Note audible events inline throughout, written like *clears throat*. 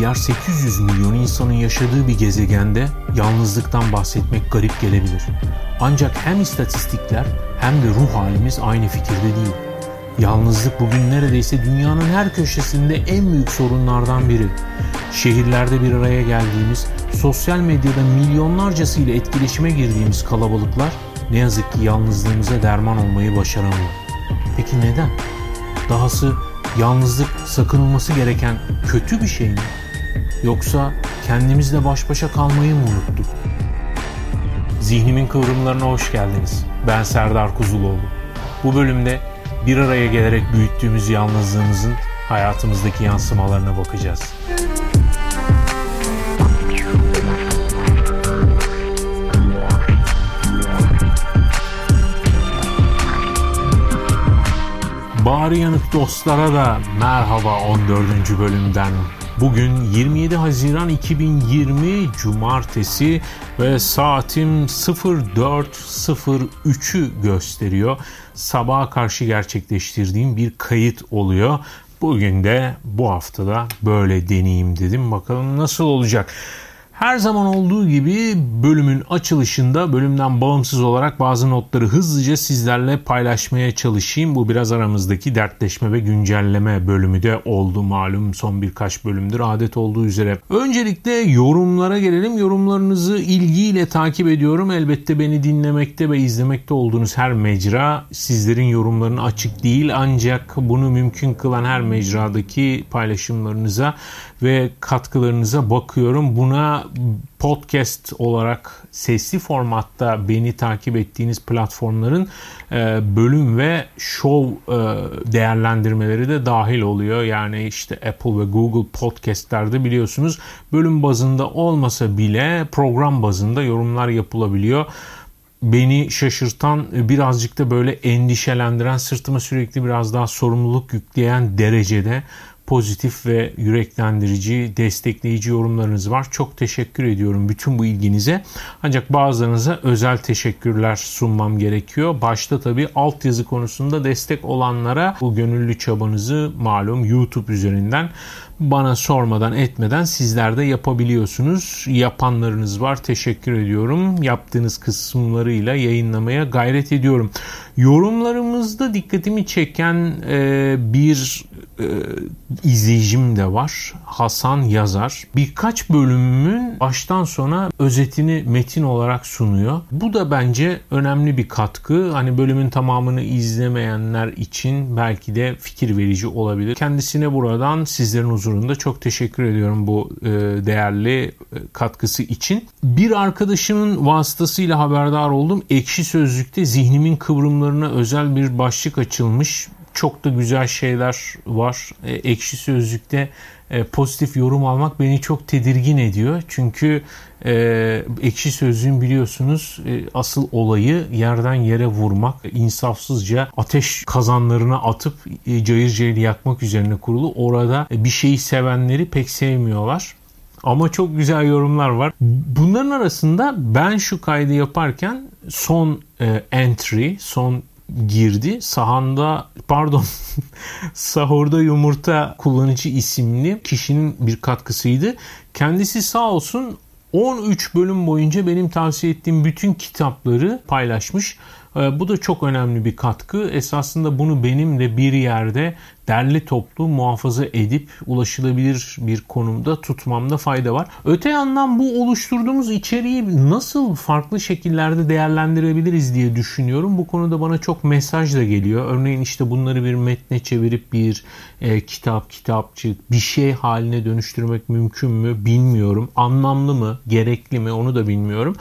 milyar 800 milyon insanın yaşadığı bir gezegende yalnızlıktan bahsetmek garip gelebilir. Ancak hem istatistikler hem de ruh halimiz aynı fikirde değil. Yalnızlık bugün neredeyse dünyanın her köşesinde en büyük sorunlardan biri. Şehirlerde bir araya geldiğimiz, sosyal medyada milyonlarcasıyla etkileşime girdiğimiz kalabalıklar ne yazık ki yalnızlığımıza derman olmayı başaramıyor. Peki neden? Dahası yalnızlık sakınılması gereken kötü bir şey mi? Yoksa kendimizle baş başa kalmayı mı unuttuk? Zihnimin kıvrımlarına hoş geldiniz. Ben Serdar Kuzuloğlu. Bu bölümde bir araya gelerek büyüttüğümüz yalnızlığımızın hayatımızdaki yansımalarına bakacağız. Bağrı yanık dostlara da merhaba 14. bölümden. Bugün 27 Haziran 2020 Cumartesi ve saatim 04.03'ü gösteriyor. Sabaha karşı gerçekleştirdiğim bir kayıt oluyor. Bugün de bu haftada böyle deneyeyim dedim. Bakalım nasıl olacak. Her zaman olduğu gibi bölümün açılışında bölümden bağımsız olarak bazı notları hızlıca sizlerle paylaşmaya çalışayım. Bu biraz aramızdaki dertleşme ve güncelleme bölümü de oldu malum son birkaç bölümdür adet olduğu üzere. Öncelikle yorumlara gelelim. Yorumlarınızı ilgiyle takip ediyorum. Elbette beni dinlemekte ve izlemekte olduğunuz her mecra sizlerin yorumlarını açık değil ancak bunu mümkün kılan her mecradaki paylaşımlarınıza ve katkılarınıza bakıyorum. Buna podcast olarak sesli formatta beni takip ettiğiniz platformların e, bölüm ve show e, değerlendirmeleri de dahil oluyor. Yani işte Apple ve Google podcastlerde biliyorsunuz bölüm bazında olmasa bile program bazında yorumlar yapılabiliyor beni şaşırtan birazcık da böyle endişelendiren sırtıma sürekli biraz daha sorumluluk yükleyen derecede pozitif ve yüreklendirici, destekleyici yorumlarınız var. Çok teşekkür ediyorum bütün bu ilginize. Ancak bazılarınıza özel teşekkürler sunmam gerekiyor. Başta tabii altyazı konusunda destek olanlara bu gönüllü çabanızı malum YouTube üzerinden bana sormadan etmeden sizler de yapabiliyorsunuz. Yapanlarınız var. Teşekkür ediyorum. Yaptığınız kısımlarıyla yayınlamaya gayret ediyorum. Yorumlarımızda dikkatimi çeken e, bir e, izleyicim de var. Hasan Yazar. Birkaç bölümün baştan sona özetini metin olarak sunuyor. Bu da bence önemli bir katkı. Hani bölümün tamamını izlemeyenler için belki de fikir verici olabilir. Kendisine buradan sizlerin huzurunda çok teşekkür ediyorum bu e, değerli e, katkısı için. Bir arkadaşımın vasıtasıyla haberdar oldum. Ekşi Sözlük'te zihnimin kıvrımlarına özel bir başlık açılmış çok da güzel şeyler var. E, ekşi Sözlük'te e, pozitif yorum almak beni çok tedirgin ediyor. Çünkü e, Ekşi Sözlüğün biliyorsunuz e, asıl olayı yerden yere vurmak, insafsızca ateş kazanlarına atıp e, cayır cayır yakmak üzerine kurulu. Orada e, bir şeyi sevenleri pek sevmiyorlar. Ama çok güzel yorumlar var. Bunların arasında ben şu kaydı yaparken son e, entry, son girdi. Sahanda pardon *laughs* sahurda yumurta kullanıcı isimli kişinin bir katkısıydı. Kendisi sağ olsun 13 bölüm boyunca benim tavsiye ettiğim bütün kitapları paylaşmış. Ee, bu da çok önemli bir katkı. Esasında bunu benim de bir yerde derli toplu muhafaza edip ulaşılabilir bir konumda tutmamda fayda var. Öte yandan bu oluşturduğumuz içeriği nasıl farklı şekillerde değerlendirebiliriz diye düşünüyorum. Bu konuda bana çok mesaj da geliyor. Örneğin işte bunları bir metne çevirip bir e, kitap, kitapçık, bir şey haline dönüştürmek mümkün mü bilmiyorum. Anlamlı mı, gerekli mi onu da bilmiyorum.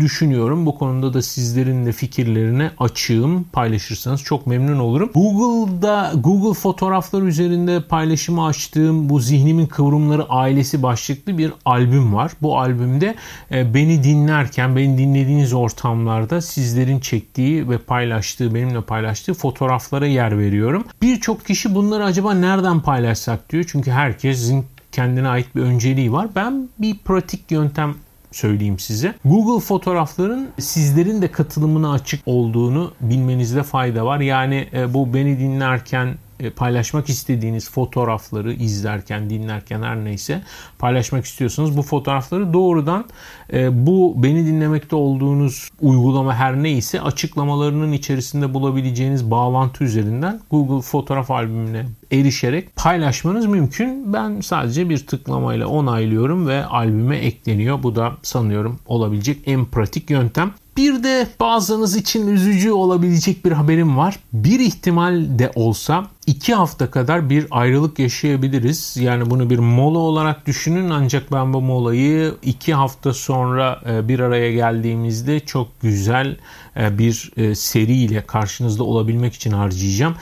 Düşünüyorum. Bu konuda da sizlerin de fikirlerine açığım. Paylaşırsanız çok memnun olurum. Google'da Google fotoğraf fotoğraflar üzerinde paylaşımı açtığım bu Zihnimin Kıvrımları ailesi başlıklı bir albüm var. Bu albümde e, beni dinlerken, beni dinlediğiniz ortamlarda sizlerin çektiği ve paylaştığı, benimle paylaştığı fotoğraflara yer veriyorum. Birçok kişi bunları acaba nereden paylaşsak diyor. Çünkü herkesin kendine ait bir önceliği var. Ben bir pratik yöntem söyleyeyim size. Google fotoğrafların sizlerin de katılımına açık olduğunu bilmenizde fayda var. Yani e, bu beni dinlerken paylaşmak istediğiniz fotoğrafları izlerken, dinlerken her neyse paylaşmak istiyorsanız bu fotoğrafları doğrudan e, bu beni dinlemekte olduğunuz uygulama her neyse açıklamalarının içerisinde bulabileceğiniz bağlantı üzerinden Google fotoğraf albümüne erişerek paylaşmanız mümkün. Ben sadece bir tıklamayla onaylıyorum ve albüme ekleniyor. Bu da sanıyorum olabilecek en pratik yöntem. Bir de bazınız için üzücü olabilecek bir haberim var. Bir ihtimal de olsa iki hafta kadar bir ayrılık yaşayabiliriz. Yani bunu bir mola olarak düşünün ancak ben bu molayı iki hafta sonra e, bir araya geldiğimizde çok güzel e, bir e, seriyle karşınızda olabilmek için harcayacağım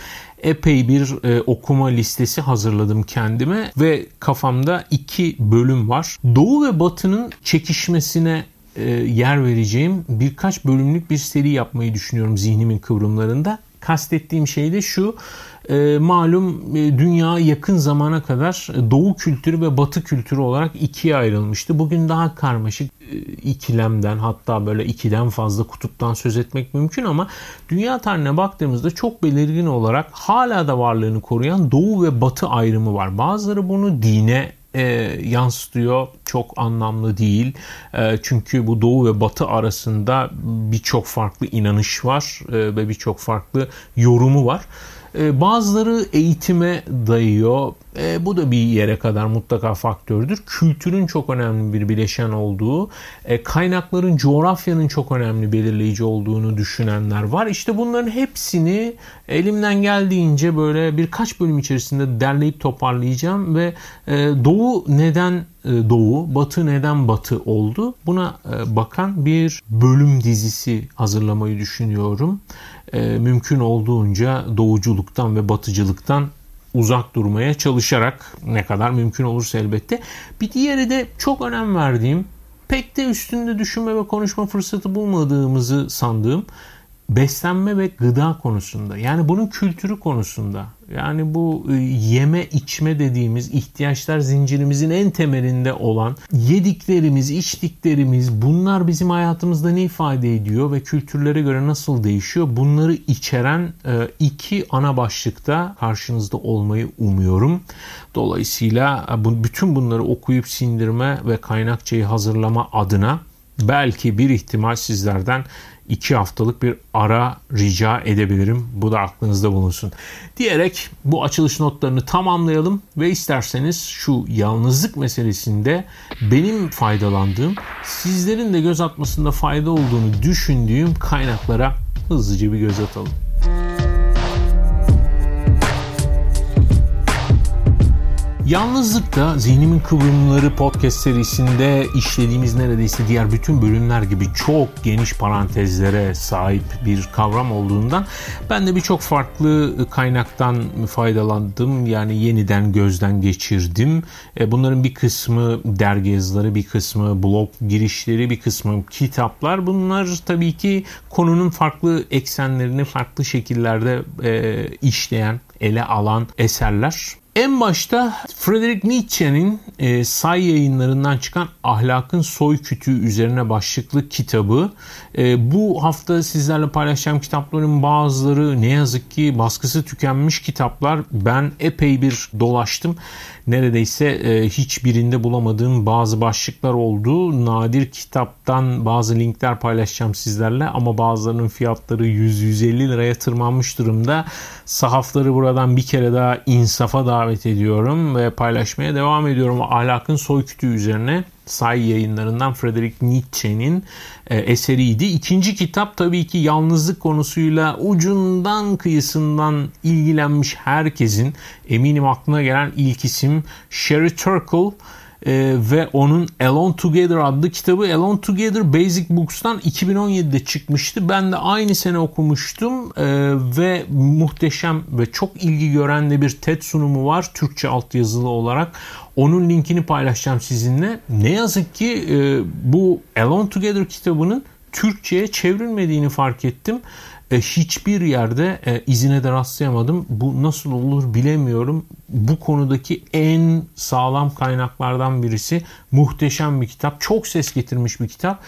epey bir okuma listesi hazırladım kendime ve kafamda iki bölüm var. Doğu ve Batı'nın çekişmesine e, yer vereceğim birkaç bölümlük bir seri yapmayı düşünüyorum zihnimin kıvrımlarında. Kastettiğim şey de şu. E, malum e, dünya yakın zamana kadar doğu kültürü ve batı kültürü olarak ikiye ayrılmıştı. Bugün daha karmaşık ikilemden hatta böyle ikiden fazla kutuptan söz etmek mümkün ama dünya tarihine baktığımızda çok belirgin olarak hala da varlığını koruyan doğu ve batı ayrımı var. Bazıları bunu dine e, yansıtıyor. Çok anlamlı değil. E, çünkü bu doğu ve batı arasında birçok farklı inanış var e, ve birçok farklı yorumu var. E, bazıları eğitime dayıyor. E, bu da bir yere kadar mutlaka faktördür. Kültürün çok önemli bir bileşen olduğu, e, kaynakların, coğrafyanın çok önemli belirleyici olduğunu düşünenler var. İşte bunların hepsini elimden geldiğince böyle birkaç bölüm içerisinde derleyip toparlayacağım ve e, Doğu neden Doğu, Batı neden Batı oldu? Buna e, bakan bir bölüm dizisi hazırlamayı düşünüyorum. E, mümkün olduğunca doğuculuktan ve batıcılıktan uzak durmaya çalışarak ne kadar mümkün olursa elbette. Bir diğeri de çok önem verdiğim, pek de üstünde düşünme ve konuşma fırsatı bulmadığımızı sandığım beslenme ve gıda konusunda yani bunun kültürü konusunda yani bu e, yeme içme dediğimiz ihtiyaçlar zincirimizin en temelinde olan yediklerimiz, içtiklerimiz bunlar bizim hayatımızda ne ifade ediyor ve kültürlere göre nasıl değişiyor? Bunları içeren e, iki ana başlıkta karşınızda olmayı umuyorum. Dolayısıyla e, bütün bunları okuyup sindirme ve kaynakçayı hazırlama adına belki bir ihtimal sizlerden iki haftalık bir ara rica edebilirim. Bu da aklınızda bulunsun. Diyerek bu açılış notlarını tamamlayalım ve isterseniz şu yalnızlık meselesinde benim faydalandığım, sizlerin de göz atmasında fayda olduğunu düşündüğüm kaynaklara hızlıca bir göz atalım. Yalnızlıkta Zihnimin Kıvrımları podcast serisinde işlediğimiz neredeyse diğer bütün bölümler gibi çok geniş parantezlere sahip bir kavram olduğundan ben de birçok farklı kaynaktan faydalandım. Yani yeniden gözden geçirdim. E, bunların bir kısmı dergi yazıları, bir kısmı blog girişleri, bir kısmı kitaplar. Bunlar tabii ki konunun farklı eksenlerini farklı şekillerde e, işleyen, ele alan eserler. En başta Friedrich Nietzsche'nin e, say yayınlarından çıkan Ahlakın Soy Kütüğü üzerine başlıklı kitabı. E, bu hafta sizlerle paylaşacağım kitapların bazıları ne yazık ki baskısı tükenmiş kitaplar. Ben epey bir dolaştım neredeyse e, hiçbirinde bulamadığım bazı başlıklar oldu. Nadir kitaptan bazı linkler paylaşacağım sizlerle ama bazılarının fiyatları 100-150 liraya tırmanmış durumda. Sahafları buradan bir kere daha insafa davet ediyorum ve paylaşmaya devam ediyorum. Ahlakın soy kütüğü üzerine Say yayınlarından Friedrich Nietzsche'nin e, eseriydi. İkinci kitap tabii ki yalnızlık konusuyla ucundan kıyısından ilgilenmiş herkesin eminim aklına gelen ilk isim Sherry Turkle e, ve onun Alone Together adlı kitabı Alone Together Basic Books'tan 2017'de çıkmıştı. Ben de aynı sene okumuştum e, ve muhteşem ve çok ilgi gören de bir TED sunumu var Türkçe altyazılı olarak. Onun linkini paylaşacağım sizinle. Ne yazık ki e, bu Alone Together kitabının Türkçe'ye çevrilmediğini fark ettim. E, hiçbir yerde e, izine de rastlayamadım. Bu nasıl olur bilemiyorum. Bu konudaki en sağlam kaynaklardan birisi. Muhteşem bir kitap. Çok ses getirmiş bir kitap.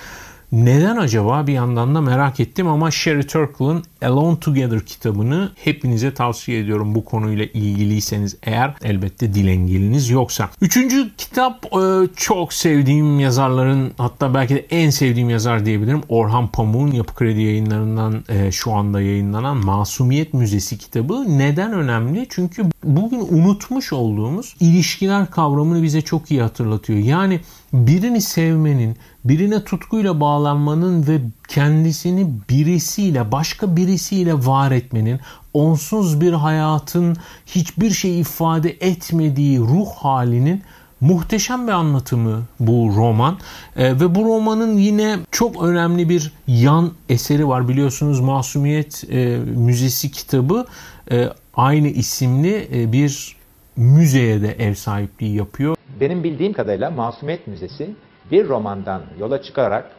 Neden acaba bir yandan da merak ettim ama Sherry Turkle'ın Alone Together kitabını hepinize tavsiye ediyorum bu konuyla ilgiliyseniz eğer elbette dil engeliniz yoksa. Üçüncü kitap e, çok sevdiğim yazarların hatta belki de en sevdiğim yazar diyebilirim. Orhan Pamuk'un Yapı Kredi yayınlarından e, şu anda yayınlanan Masumiyet Müzesi kitabı. Neden önemli? Çünkü bugün unutmuş olduğumuz ilişkiler kavramını bize çok iyi hatırlatıyor. Yani birini sevmenin, birine tutkuyla bağlanmanın ve kendisini birisiyle, başka birisiyle var etmenin, onsuz bir hayatın hiçbir şey ifade etmediği ruh halinin muhteşem bir anlatımı bu roman e, ve bu romanın yine çok önemli bir yan eseri var biliyorsunuz Masumiyet e, Müzesi kitabı e, aynı isimli e, bir müzeye de ev sahipliği yapıyor. Benim bildiğim kadarıyla Masumiyet Müzesi bir romandan yola çıkarak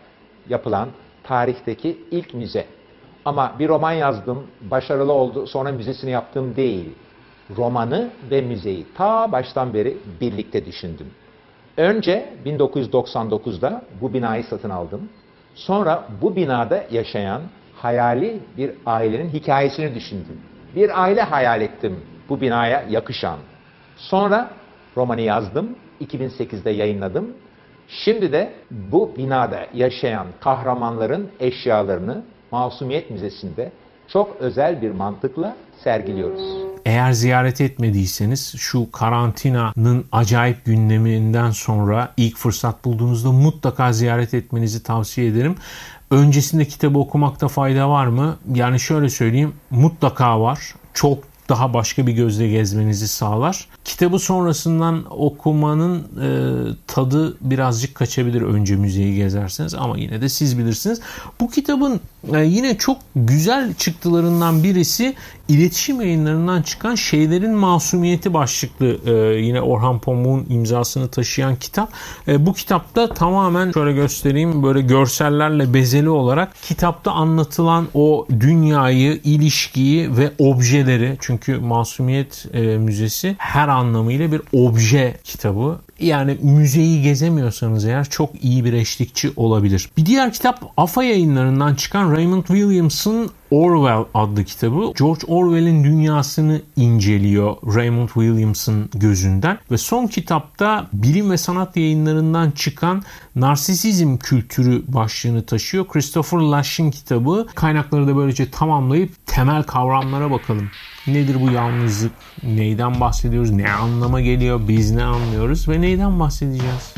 yapılan tarihteki ilk müze. Ama bir roman yazdım, başarılı oldu, sonra müzesini yaptım değil. Romanı ve müzeyi ta baştan beri birlikte düşündüm. Önce 1999'da bu binayı satın aldım. Sonra bu binada yaşayan hayali bir ailenin hikayesini düşündüm. Bir aile hayal ettim bu binaya yakışan. Sonra romanı yazdım, 2008'de yayınladım. Şimdi de bu binada yaşayan kahramanların eşyalarını Masumiyet Müzesi'nde çok özel bir mantıkla sergiliyoruz. Eğer ziyaret etmediyseniz şu karantinanın acayip gündeminden sonra ilk fırsat bulduğunuzda mutlaka ziyaret etmenizi tavsiye ederim. Öncesinde kitabı okumakta fayda var mı? Yani şöyle söyleyeyim mutlaka var. Çok daha başka bir gözle gezmenizi sağlar. Kitabı sonrasından okumanın e, tadı birazcık kaçabilir önce müzeyi gezerseniz ama yine de siz bilirsiniz. Bu kitabın e, yine çok güzel çıktılarından birisi iletişim yayınlarından çıkan Şeylerin Masumiyeti başlıklı e, yine Orhan Pamuk'un imzasını taşıyan kitap. E, bu kitapta tamamen şöyle göstereyim böyle görsellerle bezeli olarak kitapta anlatılan o dünyayı, ilişkiyi ve objeleri çünkü Masumiyet e, Müzesi her anlamıyla bir obje kitabı. Yani müzeyi gezemiyorsanız eğer çok iyi bir eşlikçi olabilir. Bir diğer kitap AFA yayınlarından çıkan Raymond Williams'ın Orwell adlı kitabı George Orwell'in dünyasını inceliyor Raymond Williams'ın gözünden ve son kitapta bilim ve sanat yayınlarından çıkan Narsisizm kültürü başlığını taşıyor. Christopher Lash'in kitabı. Kaynakları da böylece tamamlayıp temel kavramlara bakalım. Nedir bu yalnızlık? Neyden bahsediyoruz? Ne anlama geliyor? Biz ne anlıyoruz? Ve neyden bahsedeceğiz?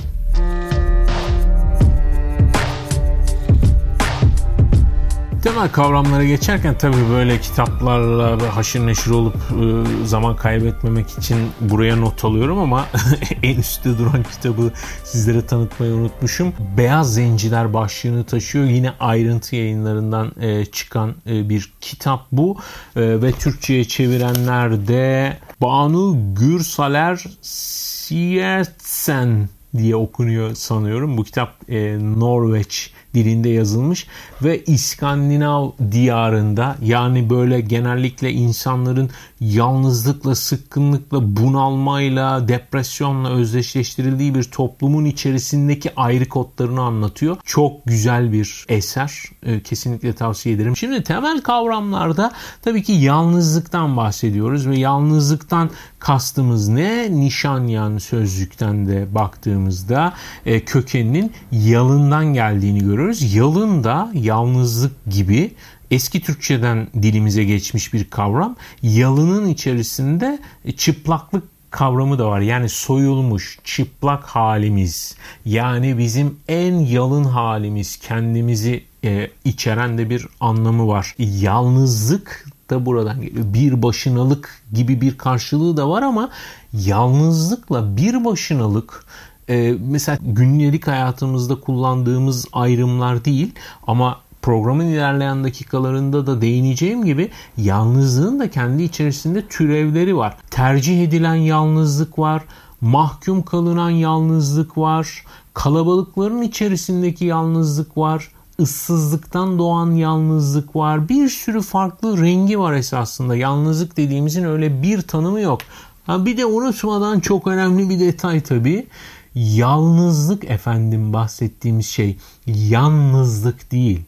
Temel kavramlara geçerken tabii böyle kitaplarla haşır neşir olup e, zaman kaybetmemek için buraya not alıyorum ama *laughs* en üstte duran kitabı sizlere tanıtmayı unutmuşum. Beyaz Zenciler başlığını taşıyor. Yine ayrıntı yayınlarından e, çıkan e, bir kitap bu ve Türkçe'ye çevirenler de Banu Gürsaler Siertsen diye okunuyor sanıyorum. Bu kitap Norveç dilinde yazılmış ve İskandinav diyarında yani böyle genellikle insanların yalnızlıkla, sıkkınlıkla, bunalmayla, depresyonla özdeşleştirildiği bir toplumun içerisindeki ayrı kodlarını anlatıyor. Çok güzel bir eser. E, kesinlikle tavsiye ederim. Şimdi temel kavramlarda tabii ki yalnızlıktan bahsediyoruz ve yalnızlıktan kastımız ne? Nişanyan sözlükten de baktığımızda e, kökeninin yalından geldiğini görüyoruz. Yalın da yalnızlık gibi eski Türkçeden dilimize geçmiş bir kavram. Yalının içerisinde çıplaklık kavramı da var. Yani soyulmuş, çıplak halimiz. Yani bizim en yalın halimiz, kendimizi e, içeren de bir anlamı var. Yalnızlık da buradan geliyor. Bir başınalık gibi bir karşılığı da var ama yalnızlıkla bir başınalık e, mesela günlük hayatımızda kullandığımız ayrımlar değil ama programın ilerleyen dakikalarında da değineceğim gibi yalnızlığın da kendi içerisinde türevleri var. Tercih edilen yalnızlık var, mahkum kalınan yalnızlık var, kalabalıkların içerisindeki yalnızlık var, ıssızlıktan doğan yalnızlık var. Bir sürü farklı rengi var esasında. Yalnızlık dediğimizin öyle bir tanımı yok. Ha bir de unutmadan çok önemli bir detay tabii. Yalnızlık efendim bahsettiğimiz şey yalnızlık değil.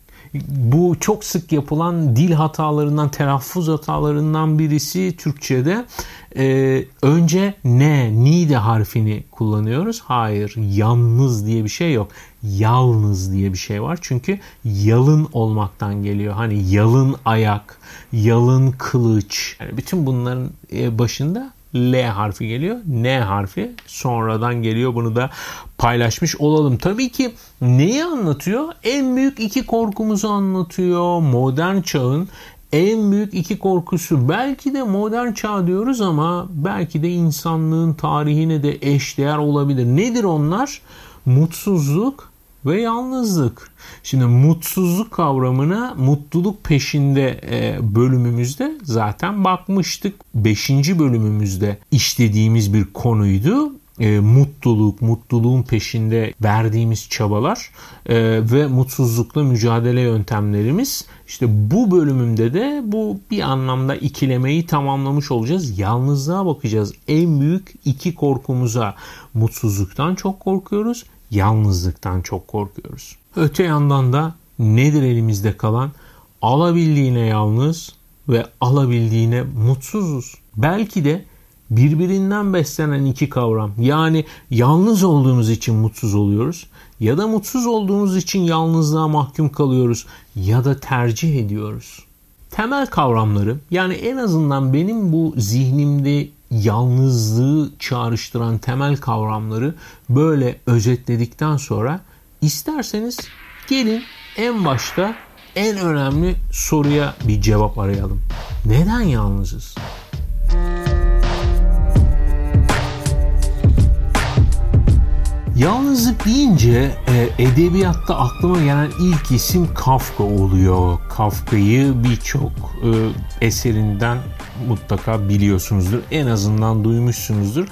Bu çok sık yapılan dil hatalarından, telaffuz hatalarından birisi Türkçe'de. Ee, önce ne, ni de harfini kullanıyoruz. Hayır, yalnız diye bir şey yok. Yalnız diye bir şey var. Çünkü yalın olmaktan geliyor. Hani yalın ayak, yalın kılıç. Yani bütün bunların e, başında L harfi geliyor. N harfi sonradan geliyor. Bunu da paylaşmış olalım. Tabii ki neyi anlatıyor? En büyük iki korkumuzu anlatıyor. Modern çağın en büyük iki korkusu belki de modern çağ diyoruz ama belki de insanlığın tarihine de eşdeğer olabilir. Nedir onlar? Mutsuzluk ve yalnızlık. Şimdi mutsuzluk kavramına mutluluk peşinde e, bölümümüzde zaten bakmıştık. Beşinci bölümümüzde işlediğimiz bir konuydu e, mutluluk, mutluluğun peşinde verdiğimiz çabalar e, ve mutsuzlukla mücadele yöntemlerimiz. İşte bu bölümümde de bu bir anlamda ikilemeyi tamamlamış olacağız. Yalnızlığa bakacağız. En büyük iki korkumuza mutsuzluktan çok korkuyoruz, yalnızlıktan çok korkuyoruz. Öte yandan da nedir elimizde kalan? Alabildiğine yalnız ve alabildiğine mutsuzuz. Belki de birbirinden beslenen iki kavram. Yani yalnız olduğumuz için mutsuz oluyoruz ya da mutsuz olduğumuz için yalnızlığa mahkum kalıyoruz ya da tercih ediyoruz. Temel kavramları yani en azından benim bu zihnimde yalnızlığı çağrıştıran temel kavramları böyle özetledikten sonra isterseniz gelin en başta en önemli soruya bir cevap arayalım. Neden yalnızız? Yalnızlık deyince e, edebiyatta aklıma gelen ilk isim Kafka oluyor. Kafka'yı birçok e, eserinden mutlaka biliyorsunuzdur. En azından duymuşsunuzdur.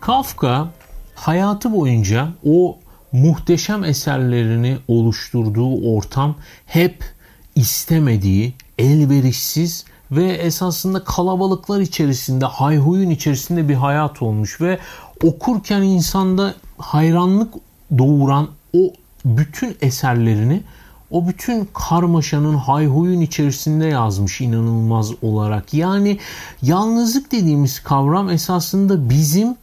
Kafka hayatı boyunca o muhteşem eserlerini oluşturduğu ortam hep istemediği, elverişsiz ve esasında kalabalıklar içerisinde, hayhuyun içerisinde bir hayat olmuş ve okurken insanda hayranlık doğuran o bütün eserlerini o bütün karmaşanın hayhuyun içerisinde yazmış inanılmaz olarak. Yani yalnızlık dediğimiz kavram esasında bizim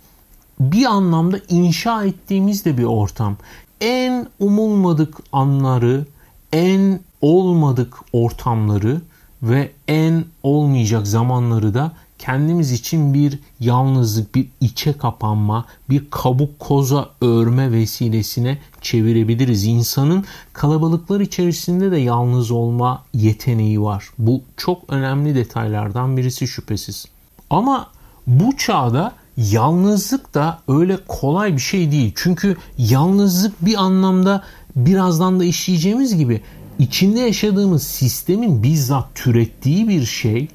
bir anlamda inşa ettiğimiz de bir ortam. En umulmadık anları, en olmadık ortamları ve en olmayacak zamanları da kendimiz için bir yalnızlık, bir içe kapanma, bir kabuk koza örme vesilesine çevirebiliriz. İnsanın kalabalıklar içerisinde de yalnız olma yeteneği var. Bu çok önemli detaylardan birisi şüphesiz. Ama bu çağda yalnızlık da öyle kolay bir şey değil. Çünkü yalnızlık bir anlamda birazdan da işleyeceğimiz gibi içinde yaşadığımız sistemin bizzat türettiği bir şey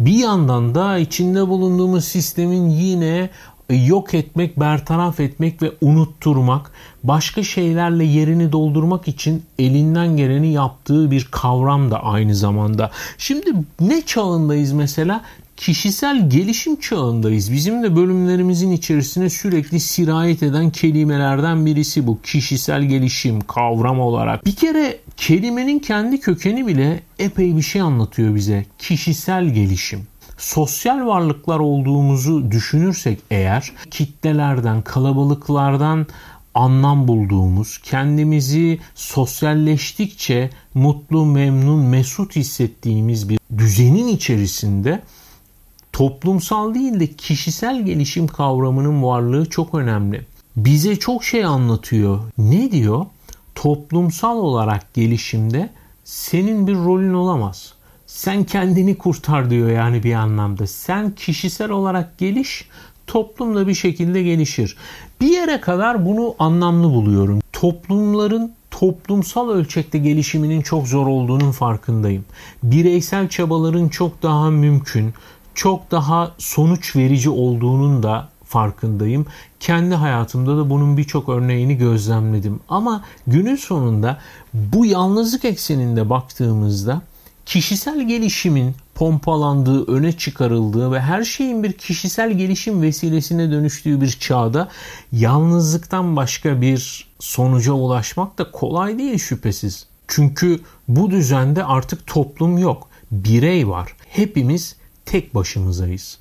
bir yandan da içinde bulunduğumuz sistemin yine yok etmek, bertaraf etmek ve unutturmak, başka şeylerle yerini doldurmak için elinden geleni yaptığı bir kavram da aynı zamanda. Şimdi ne çağındayız mesela? Kişisel gelişim çağındayız. Bizim de bölümlerimizin içerisine sürekli sirayet eden kelimelerden birisi bu. Kişisel gelişim kavram olarak. Bir kere kelimenin kendi kökeni bile epey bir şey anlatıyor bize. Kişisel gelişim sosyal varlıklar olduğumuzu düşünürsek eğer kitlelerden, kalabalıklardan anlam bulduğumuz, kendimizi sosyalleştikçe mutlu, memnun, mesut hissettiğimiz bir düzenin içerisinde toplumsal değil de kişisel gelişim kavramının varlığı çok önemli. Bize çok şey anlatıyor. Ne diyor? Toplumsal olarak gelişimde senin bir rolün olamaz. Sen kendini kurtar diyor yani bir anlamda. Sen kişisel olarak geliş, toplum da bir şekilde gelişir. Bir yere kadar bunu anlamlı buluyorum. Toplumların toplumsal ölçekte gelişiminin çok zor olduğunun farkındayım. Bireysel çabaların çok daha mümkün, çok daha sonuç verici olduğunun da farkındayım. Kendi hayatımda da bunun birçok örneğini gözlemledim. Ama günün sonunda bu yalnızlık ekseninde baktığımızda kişisel gelişimin pompalandığı, öne çıkarıldığı ve her şeyin bir kişisel gelişim vesilesine dönüştüğü bir çağda yalnızlıktan başka bir sonuca ulaşmak da kolay değil şüphesiz. Çünkü bu düzende artık toplum yok. Birey var. Hepimiz tek başımızayız.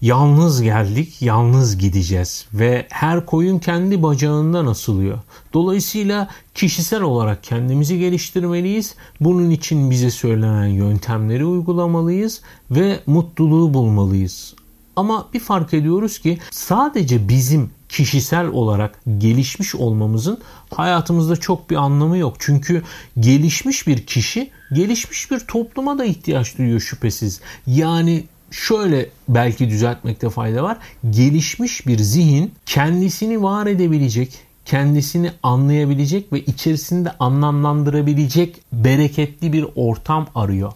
Yalnız geldik, yalnız gideceğiz ve her koyun kendi bacağından asılıyor. Dolayısıyla kişisel olarak kendimizi geliştirmeliyiz. Bunun için bize söylenen yöntemleri uygulamalıyız ve mutluluğu bulmalıyız. Ama bir fark ediyoruz ki sadece bizim kişisel olarak gelişmiş olmamızın hayatımızda çok bir anlamı yok. Çünkü gelişmiş bir kişi gelişmiş bir topluma da ihtiyaç duyuyor şüphesiz. Yani şöyle belki düzeltmekte fayda var. Gelişmiş bir zihin kendisini var edebilecek, kendisini anlayabilecek ve içerisinde anlamlandırabilecek bereketli bir ortam arıyor.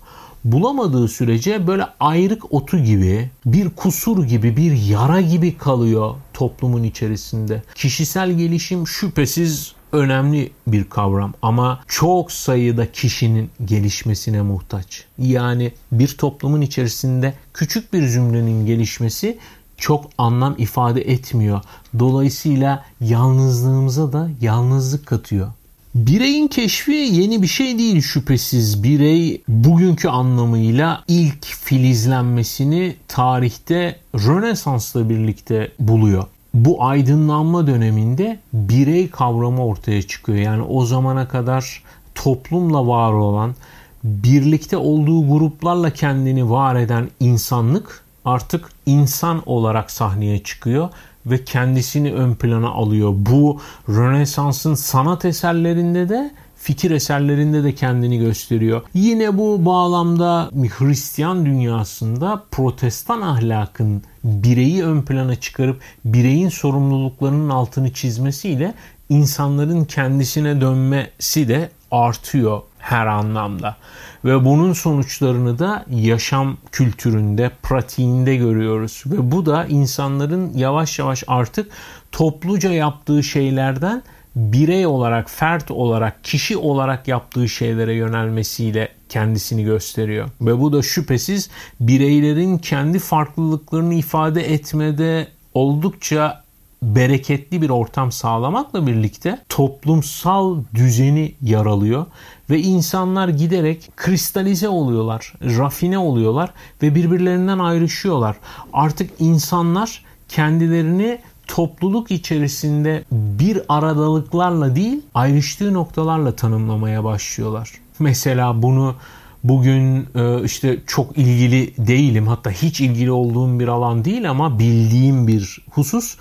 Bulamadığı sürece böyle ayrık otu gibi, bir kusur gibi, bir yara gibi kalıyor toplumun içerisinde. Kişisel gelişim şüphesiz önemli bir kavram ama çok sayıda kişinin gelişmesine muhtaç. Yani bir toplumun içerisinde küçük bir cümlenin gelişmesi çok anlam ifade etmiyor. Dolayısıyla yalnızlığımıza da yalnızlık katıyor. Bireyin keşfi yeni bir şey değil şüphesiz. Birey bugünkü anlamıyla ilk filizlenmesini tarihte Rönesans'la birlikte buluyor bu aydınlanma döneminde birey kavramı ortaya çıkıyor. Yani o zamana kadar toplumla var olan, birlikte olduğu gruplarla kendini var eden insanlık artık insan olarak sahneye çıkıyor ve kendisini ön plana alıyor. Bu Rönesans'ın sanat eserlerinde de fikir eserlerinde de kendini gösteriyor. Yine bu bağlamda Hristiyan dünyasında protestan ahlakın bireyi ön plana çıkarıp bireyin sorumluluklarının altını çizmesiyle insanların kendisine dönmesi de artıyor her anlamda. Ve bunun sonuçlarını da yaşam kültüründe, pratiğinde görüyoruz. Ve bu da insanların yavaş yavaş artık topluca yaptığı şeylerden birey olarak, fert olarak, kişi olarak yaptığı şeylere yönelmesiyle kendisini gösteriyor. Ve bu da şüphesiz bireylerin kendi farklılıklarını ifade etmede oldukça bereketli bir ortam sağlamakla birlikte toplumsal düzeni yaralıyor ve insanlar giderek kristalize oluyorlar, rafine oluyorlar ve birbirlerinden ayrışıyorlar. Artık insanlar kendilerini topluluk içerisinde bir aradalıklarla değil ayrıştığı noktalarla tanımlamaya başlıyorlar. Mesela bunu bugün e, işte çok ilgili değilim hatta hiç ilgili olduğum bir alan değil ama bildiğim bir husus.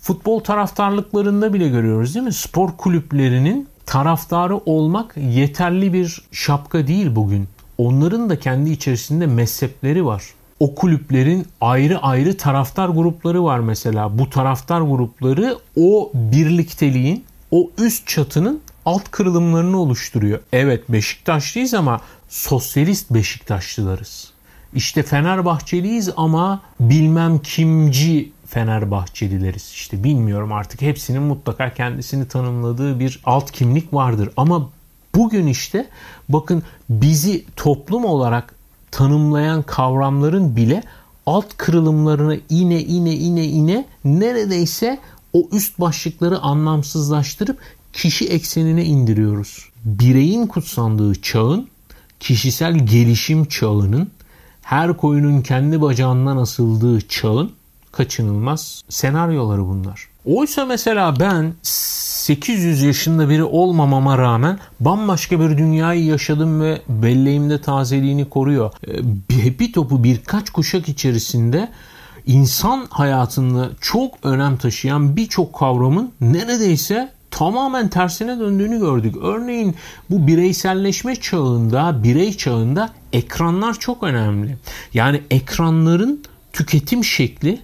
Futbol taraftarlıklarında bile görüyoruz değil mi? Spor kulüplerinin taraftarı olmak yeterli bir şapka değil bugün. Onların da kendi içerisinde mezhepleri var o kulüplerin ayrı ayrı taraftar grupları var mesela. Bu taraftar grupları o birlikteliğin, o üst çatının alt kırılımlarını oluşturuyor. Evet Beşiktaşlıyız ama sosyalist Beşiktaşlılarız. İşte Fenerbahçeliyiz ama bilmem kimci Fenerbahçelileriz. İşte bilmiyorum artık hepsinin mutlaka kendisini tanımladığı bir alt kimlik vardır. Ama bugün işte bakın bizi toplum olarak tanımlayan kavramların bile alt kırılımlarına ine ine ine ine neredeyse o üst başlıkları anlamsızlaştırıp kişi eksenine indiriyoruz. Bireyin kutsandığı çağın, kişisel gelişim çağının, her koyunun kendi bacağından asıldığı çağın kaçınılmaz senaryoları bunlar. Oysa mesela ben 800 yaşında biri olmamama rağmen bambaşka bir dünyayı yaşadım ve belleğimde tazeliğini koruyor. Ee, bir topu birkaç kuşak içerisinde insan hayatında çok önem taşıyan birçok kavramın neredeyse tamamen tersine döndüğünü gördük. Örneğin bu bireyselleşme çağında, birey çağında ekranlar çok önemli. Yani ekranların tüketim şekli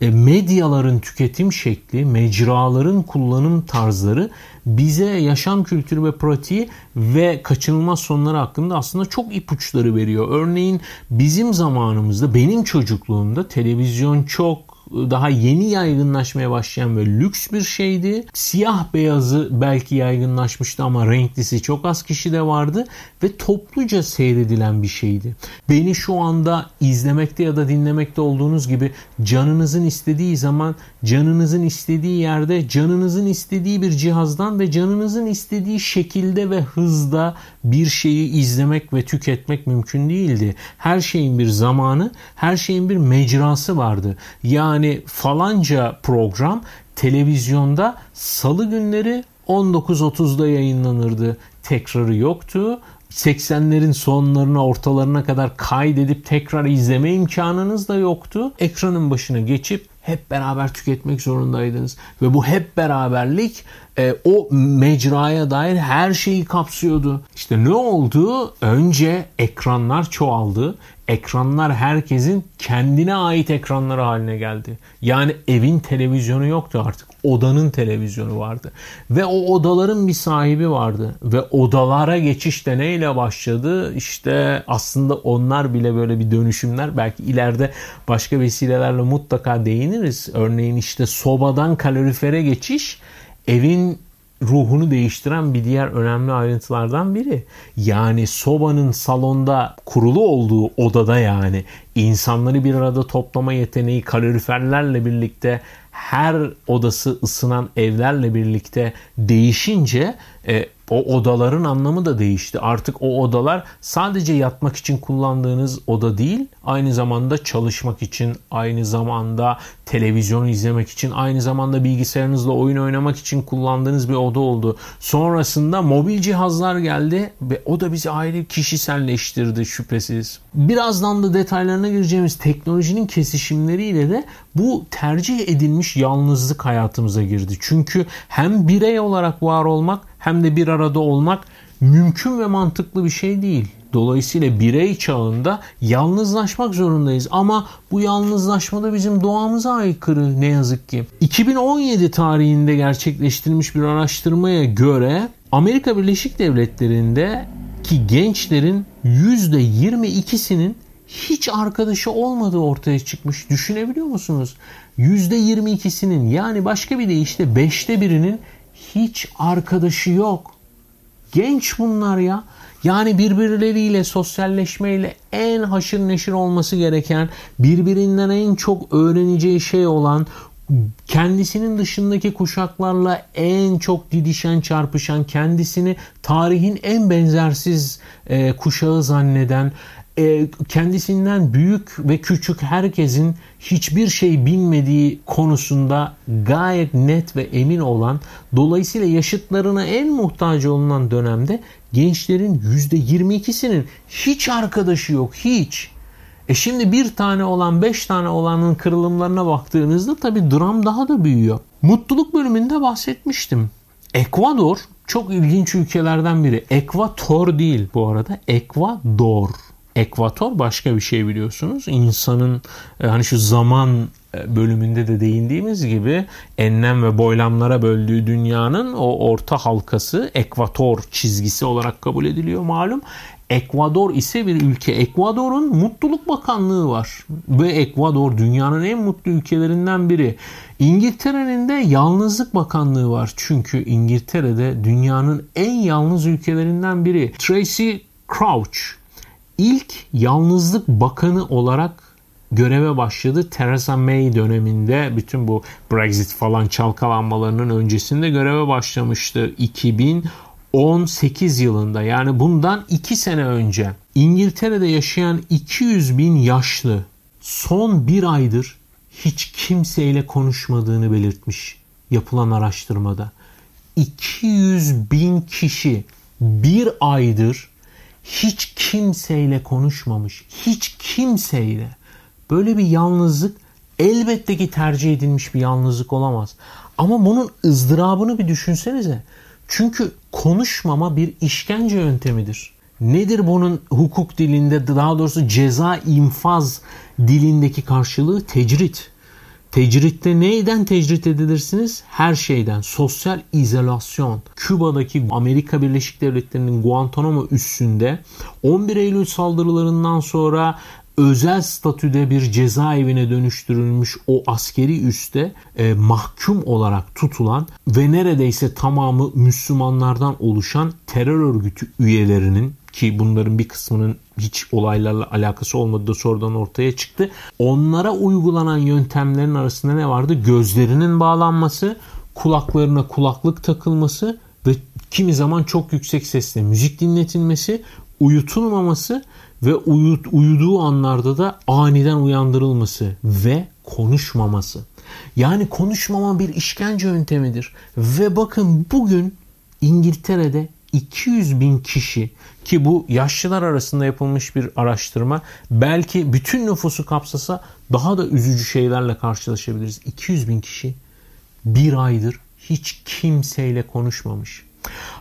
medyaların tüketim şekli, mecraların kullanım tarzları bize yaşam kültürü ve pratiği ve kaçınılmaz sonları hakkında aslında çok ipuçları veriyor. Örneğin bizim zamanımızda, benim çocukluğumda televizyon çok daha yeni yaygınlaşmaya başlayan ve lüks bir şeydi. Siyah beyazı belki yaygınlaşmıştı ama renklisi çok az kişi de vardı ve topluca seyredilen bir şeydi. Beni şu anda izlemekte ya da dinlemekte olduğunuz gibi canınızın istediği zaman canınızın istediği yerde canınızın istediği bir cihazdan ve canınızın istediği şekilde ve hızda bir şeyi izlemek ve tüketmek mümkün değildi. Her şeyin bir zamanı, her şeyin bir mecrası vardı. Yani falanca program televizyonda salı günleri 19.30'da yayınlanırdı. Tekrarı yoktu. 80'lerin sonlarına ortalarına kadar kaydedip tekrar izleme imkanınız da yoktu. Ekranın başına geçip hep beraber tüketmek zorundaydınız. Ve bu hep beraberlik e, o mecraya dair her şeyi kapsıyordu. İşte ne oldu? Önce ekranlar çoğaldı. Ekranlar herkesin kendine ait ekranları haline geldi. Yani evin televizyonu yoktu artık. Odanın televizyonu vardı. Ve o odaların bir sahibi vardı. Ve odalara geçiş de neyle başladı? İşte aslında onlar bile böyle bir dönüşümler. Belki ileride başka vesilelerle mutlaka değiniriz. Örneğin işte sobadan kalorifere geçiş evin ruhunu değiştiren bir diğer önemli ayrıntılardan biri. Yani sobanın salonda kurulu olduğu odada yani insanları bir arada toplama yeteneği kaloriferlerle birlikte her odası ısınan evlerle birlikte değişince e, o odaların anlamı da değişti. Artık o odalar sadece yatmak için kullandığınız oda değil, aynı zamanda çalışmak için, aynı zamanda televizyon izlemek için, aynı zamanda bilgisayarınızla oyun oynamak için kullandığınız bir oda oldu. Sonrasında mobil cihazlar geldi ve o da bizi ayrı kişiselleştirdi şüphesiz. Birazdan da detaylarına gireceğimiz teknolojinin kesişimleriyle de bu tercih edilmiş yalnızlık hayatımıza girdi. Çünkü hem birey olarak var olmak hem de bir arada olmak mümkün ve mantıklı bir şey değil. Dolayısıyla birey çağında yalnızlaşmak zorundayız. Ama bu yalnızlaşma da bizim doğamıza aykırı ne yazık ki. 2017 tarihinde gerçekleştirilmiş bir araştırmaya göre Amerika Birleşik Devletleri'nde ki gençlerin %22'sinin hiç arkadaşı olmadığı ortaya çıkmış. Düşünebiliyor musunuz? %22'sinin yani başka bir deyişle 5'te birinin hiç arkadaşı yok. Genç bunlar ya. Yani birbirleriyle sosyalleşmeyle en haşır neşir olması gereken, birbirinden en çok öğreneceği şey olan, kendisinin dışındaki kuşaklarla en çok didişen, çarpışan, kendisini tarihin en benzersiz e, kuşağı zanneden, e, kendisinden büyük ve küçük herkesin hiçbir şey bilmediği konusunda gayet net ve emin olan dolayısıyla yaşıtlarına en muhtaç olunan dönemde gençlerin %22'sinin hiç arkadaşı yok hiç. E şimdi bir tane olan beş tane olanın kırılımlarına baktığınızda tabi dram daha da büyüyor. Mutluluk bölümünde bahsetmiştim. Ekvador çok ilginç ülkelerden biri. Ekvator değil bu arada. Ekvador. Ekvator başka bir şey biliyorsunuz. İnsanın e, hani şu zaman e, bölümünde de değindiğimiz gibi enlem ve boylamlara böldüğü dünyanın o orta halkası ekvator çizgisi olarak kabul ediliyor malum. Ekvador ise bir ülke. Ekvador'un mutluluk bakanlığı var. Ve Ekvador dünyanın en mutlu ülkelerinden biri. İngiltere'nin de yalnızlık bakanlığı var. Çünkü İngiltere'de dünyanın en yalnız ülkelerinden biri. Tracy Crouch ilk yalnızlık bakanı olarak göreve başladı. Theresa May döneminde bütün bu Brexit falan çalkalanmalarının öncesinde göreve başlamıştı. 2018 yılında yani bundan 2 sene önce İngiltere'de yaşayan 200 bin yaşlı son bir aydır hiç kimseyle konuşmadığını belirtmiş yapılan araştırmada. 200 bin kişi bir aydır hiç kimseyle konuşmamış. Hiç kimseyle. Böyle bir yalnızlık elbette ki tercih edilmiş bir yalnızlık olamaz. Ama bunun ızdırabını bir düşünsenize. Çünkü konuşmama bir işkence yöntemidir. Nedir bunun hukuk dilinde daha doğrusu ceza infaz dilindeki karşılığı? Tecrit. Tecritte neyden tecrit edilirsiniz? Her şeyden. Sosyal izolasyon. Küba'daki Amerika Birleşik Devletleri'nin Guantanamo üssünde 11 Eylül saldırılarından sonra özel statüde bir cezaevine dönüştürülmüş o askeri üste e, mahkum olarak tutulan ve neredeyse tamamı Müslümanlardan oluşan terör örgütü üyelerinin ki bunların bir kısmının hiç olaylarla alakası olmadığı da sonradan ortaya çıktı. Onlara uygulanan yöntemlerin arasında ne vardı? Gözlerinin bağlanması, kulaklarına kulaklık takılması ve kimi zaman çok yüksek sesle müzik dinletilmesi, uyutulmaması ve uyut, uyuduğu anlarda da aniden uyandırılması ve konuşmaması. Yani konuşmama bir işkence yöntemidir. Ve bakın bugün İngiltere'de 200 bin kişi ki bu yaşlılar arasında yapılmış bir araştırma belki bütün nüfusu kapsasa daha da üzücü şeylerle karşılaşabiliriz. 200 bin kişi bir aydır hiç kimseyle konuşmamış.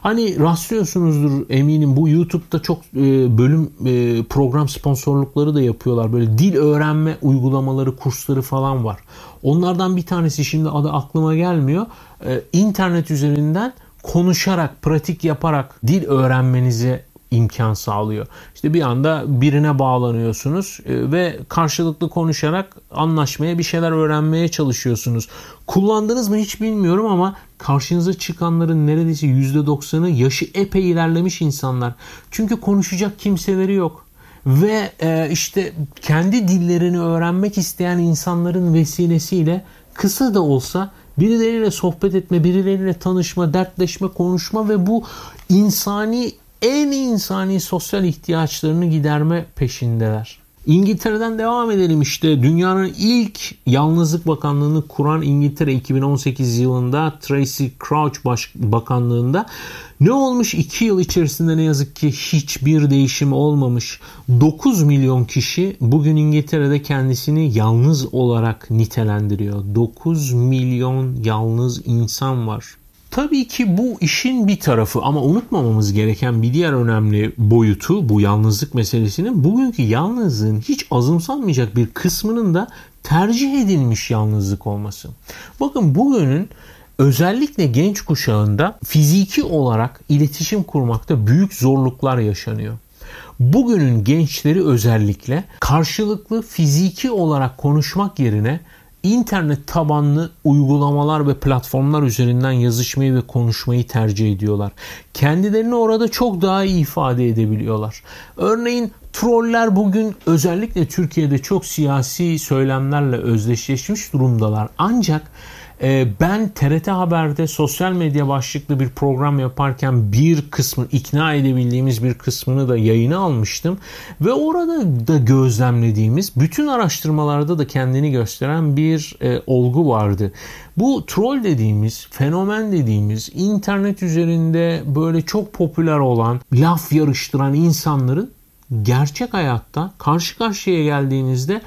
Hani rastlıyorsunuzdur eminim bu YouTube'da çok e, bölüm e, program sponsorlukları da yapıyorlar. Böyle dil öğrenme uygulamaları, kursları falan var. Onlardan bir tanesi şimdi adı aklıma gelmiyor. E, internet üzerinden konuşarak, pratik yaparak dil öğrenmenize imkan sağlıyor. İşte bir anda birine bağlanıyorsunuz e, ve karşılıklı konuşarak anlaşmaya bir şeyler öğrenmeye çalışıyorsunuz. Kullandınız mı hiç bilmiyorum ama karşınıza çıkanların neredeyse %90'ı yaşı epey ilerlemiş insanlar. Çünkü konuşacak kimseleri yok. Ve e, işte kendi dillerini öğrenmek isteyen insanların vesilesiyle kısa da olsa birileriyle sohbet etme, birileriyle tanışma, dertleşme, konuşma ve bu insani en insani sosyal ihtiyaçlarını giderme peşindeler. İngiltere'den devam edelim işte. Dünyanın ilk yalnızlık bakanlığını kuran İngiltere 2018 yılında Tracy Crouch baş, bakanlığında ne olmuş 2 yıl içerisinde ne yazık ki hiçbir değişim olmamış. 9 milyon kişi bugün İngiltere'de kendisini yalnız olarak nitelendiriyor. 9 milyon yalnız insan var. Tabii ki bu işin bir tarafı ama unutmamamız gereken bir diğer önemli boyutu bu yalnızlık meselesinin bugünkü yalnızlığın hiç azımsanmayacak bir kısmının da tercih edilmiş yalnızlık olması. Bakın bugünün özellikle genç kuşağında fiziki olarak iletişim kurmakta büyük zorluklar yaşanıyor. Bugünün gençleri özellikle karşılıklı fiziki olarak konuşmak yerine internet tabanlı uygulamalar ve platformlar üzerinden yazışmayı ve konuşmayı tercih ediyorlar. Kendilerini orada çok daha iyi ifade edebiliyorlar. Örneğin troller bugün özellikle Türkiye'de çok siyasi söylemlerle özdeşleşmiş durumdalar. Ancak ee, ben TRT Haber'de sosyal medya başlıklı bir program yaparken bir kısmı ikna edebildiğimiz bir kısmını da yayına almıştım. Ve orada da gözlemlediğimiz bütün araştırmalarda da kendini gösteren bir e, olgu vardı. Bu troll dediğimiz, fenomen dediğimiz internet üzerinde böyle çok popüler olan, laf yarıştıran insanların gerçek hayatta karşı karşıya geldiğinizde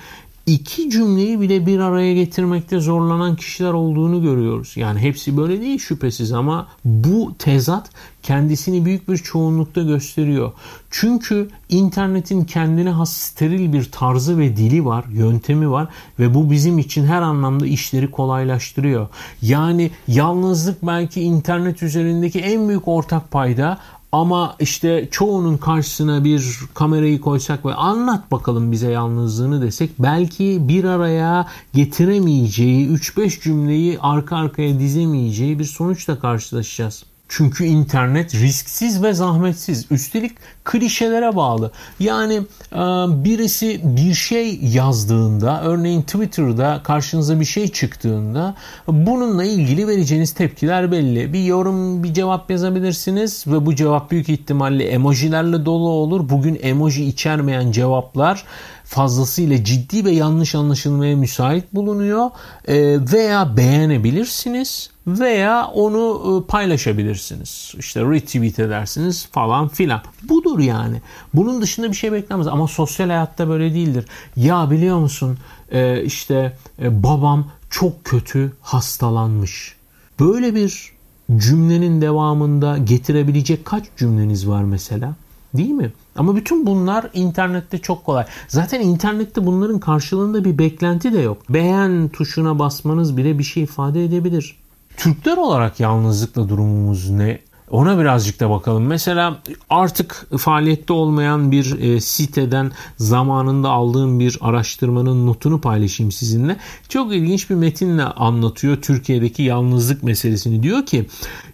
iki cümleyi bile bir araya getirmekte zorlanan kişiler olduğunu görüyoruz. Yani hepsi böyle değil şüphesiz ama bu tezat kendisini büyük bir çoğunlukta gösteriyor. Çünkü internetin kendine has steril bir tarzı ve dili var, yöntemi var ve bu bizim için her anlamda işleri kolaylaştırıyor. Yani yalnızlık belki internet üzerindeki en büyük ortak payda ama işte çoğunun karşısına bir kamerayı koysak ve anlat bakalım bize yalnızlığını desek belki bir araya getiremeyeceği 3-5 cümleyi arka arkaya dizemeyeceği bir sonuçla karşılaşacağız. Çünkü internet risksiz ve zahmetsiz. Üstelik klişelere bağlı. Yani e, birisi bir şey yazdığında, örneğin Twitter'da karşınıza bir şey çıktığında bununla ilgili vereceğiniz tepkiler belli. Bir yorum, bir cevap yazabilirsiniz ve bu cevap büyük ihtimalle emojilerle dolu olur. Bugün emoji içermeyen cevaplar fazlasıyla ciddi ve yanlış anlaşılmaya müsait bulunuyor. E, veya beğenebilirsiniz veya onu e, paylaşabilirsiniz. İşte retweet edersiniz falan filan. Budur yani. Bunun dışında bir şey beklemez ama sosyal hayatta böyle değildir. Ya biliyor musun e, işte babam çok kötü hastalanmış. Böyle bir cümlenin devamında getirebilecek kaç cümleniz var mesela? Değil mi? Ama bütün bunlar internette çok kolay. Zaten internette bunların karşılığında bir beklenti de yok. Beğen tuşuna basmanız bile bir şey ifade edebilir. Türkler olarak yalnızlıkla durumumuz ne? Ona birazcık da bakalım. Mesela artık faaliyette olmayan bir e, siteden zamanında aldığım bir araştırmanın notunu paylaşayım sizinle. Çok ilginç bir metinle anlatıyor Türkiye'deki yalnızlık meselesini. Diyor ki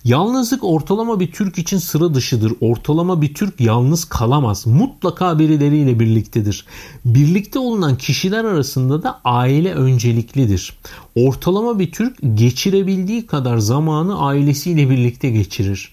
yalnızlık ortalama bir Türk için sıra dışıdır. Ortalama bir Türk yalnız kalamaz. Mutlaka birileriyle birliktedir. Birlikte olunan kişiler arasında da aile önceliklidir. Ortalama bir Türk geçirebildiği kadar zamanı ailesiyle birlikte geçirir.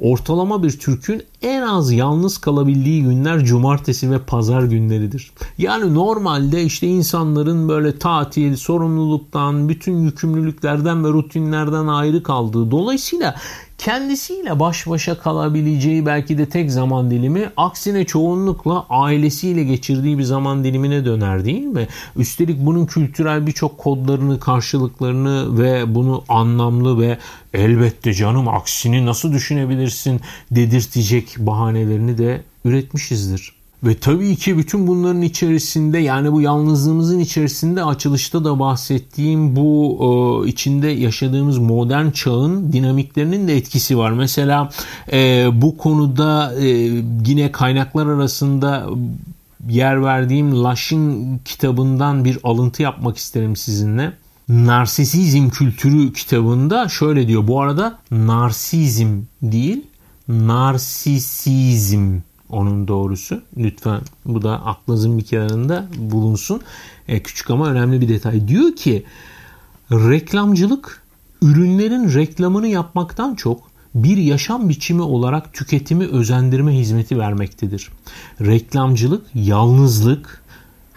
Ortalama bir Türk'ün en az yalnız kalabildiği günler cumartesi ve pazar günleridir. Yani normalde işte insanların böyle tatil, sorumluluktan, bütün yükümlülüklerden ve rutinlerden ayrı kaldığı dolayısıyla kendisiyle baş başa kalabileceği belki de tek zaman dilimi aksine çoğunlukla ailesiyle geçirdiği bir zaman dilimine döner değil mi? Üstelik bunun kültürel birçok kodlarını, karşılıklarını ve bunu anlamlı ve elbette canım aksini nasıl düşünebilirsin dedirtecek bahanelerini de üretmişizdir. Ve tabii ki bütün bunların içerisinde yani bu yalnızlığımızın içerisinde açılışta da bahsettiğim bu e, içinde yaşadığımız modern çağın dinamiklerinin de etkisi var. Mesela e, bu konuda e, yine kaynaklar arasında yer verdiğim Lash'ın kitabından bir alıntı yapmak isterim sizinle. Narsisizm kültürü kitabında şöyle diyor. Bu arada narsizm değil, narsisizm onun doğrusu. Lütfen bu da aklınızın bir kenarında bulunsun. E, küçük ama önemli bir detay. Diyor ki reklamcılık ürünlerin reklamını yapmaktan çok bir yaşam biçimi olarak tüketimi özendirme hizmeti vermektedir. Reklamcılık yalnızlık,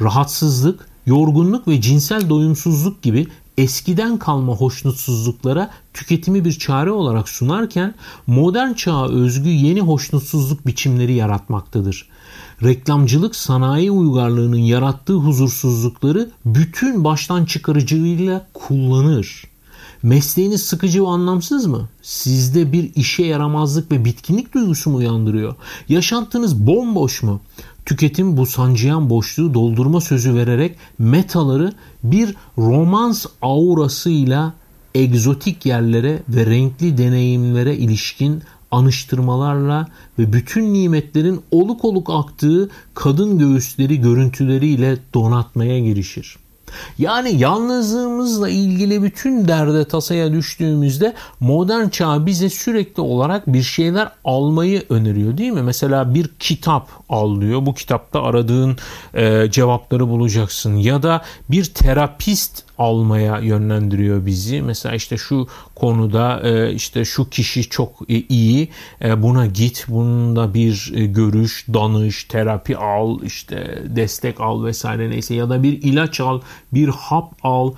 rahatsızlık, yorgunluk ve cinsel doyumsuzluk gibi eskiden kalma hoşnutsuzluklara tüketimi bir çare olarak sunarken modern çağa özgü yeni hoşnutsuzluk biçimleri yaratmaktadır. Reklamcılık sanayi uygarlığının yarattığı huzursuzlukları bütün baştan çıkarıcılığıyla kullanır. Mesleğiniz sıkıcı ve anlamsız mı? Sizde bir işe yaramazlık ve bitkinlik duygusu mu uyandırıyor? Yaşantınız bomboş mu? Tüketim bu sancıyan boşluğu doldurma sözü vererek metaları bir romans aurasıyla egzotik yerlere ve renkli deneyimlere ilişkin anıştırmalarla ve bütün nimetlerin oluk oluk aktığı kadın göğüsleri görüntüleriyle donatmaya girişir. Yani yalnızlığımızla ilgili bütün derde tasaya düştüğümüzde modern çağ bize sürekli olarak bir şeyler almayı öneriyor değil mi? Mesela bir kitap al diyor. Bu kitapta aradığın e, cevapları bulacaksın. Ya da bir terapist almaya yönlendiriyor bizi. Mesela işte şu konuda e, işte şu kişi çok e, iyi e, buna git bununla bir görüş, danış, terapi al, işte destek al vesaire neyse ya da bir ilaç al, bir hap al,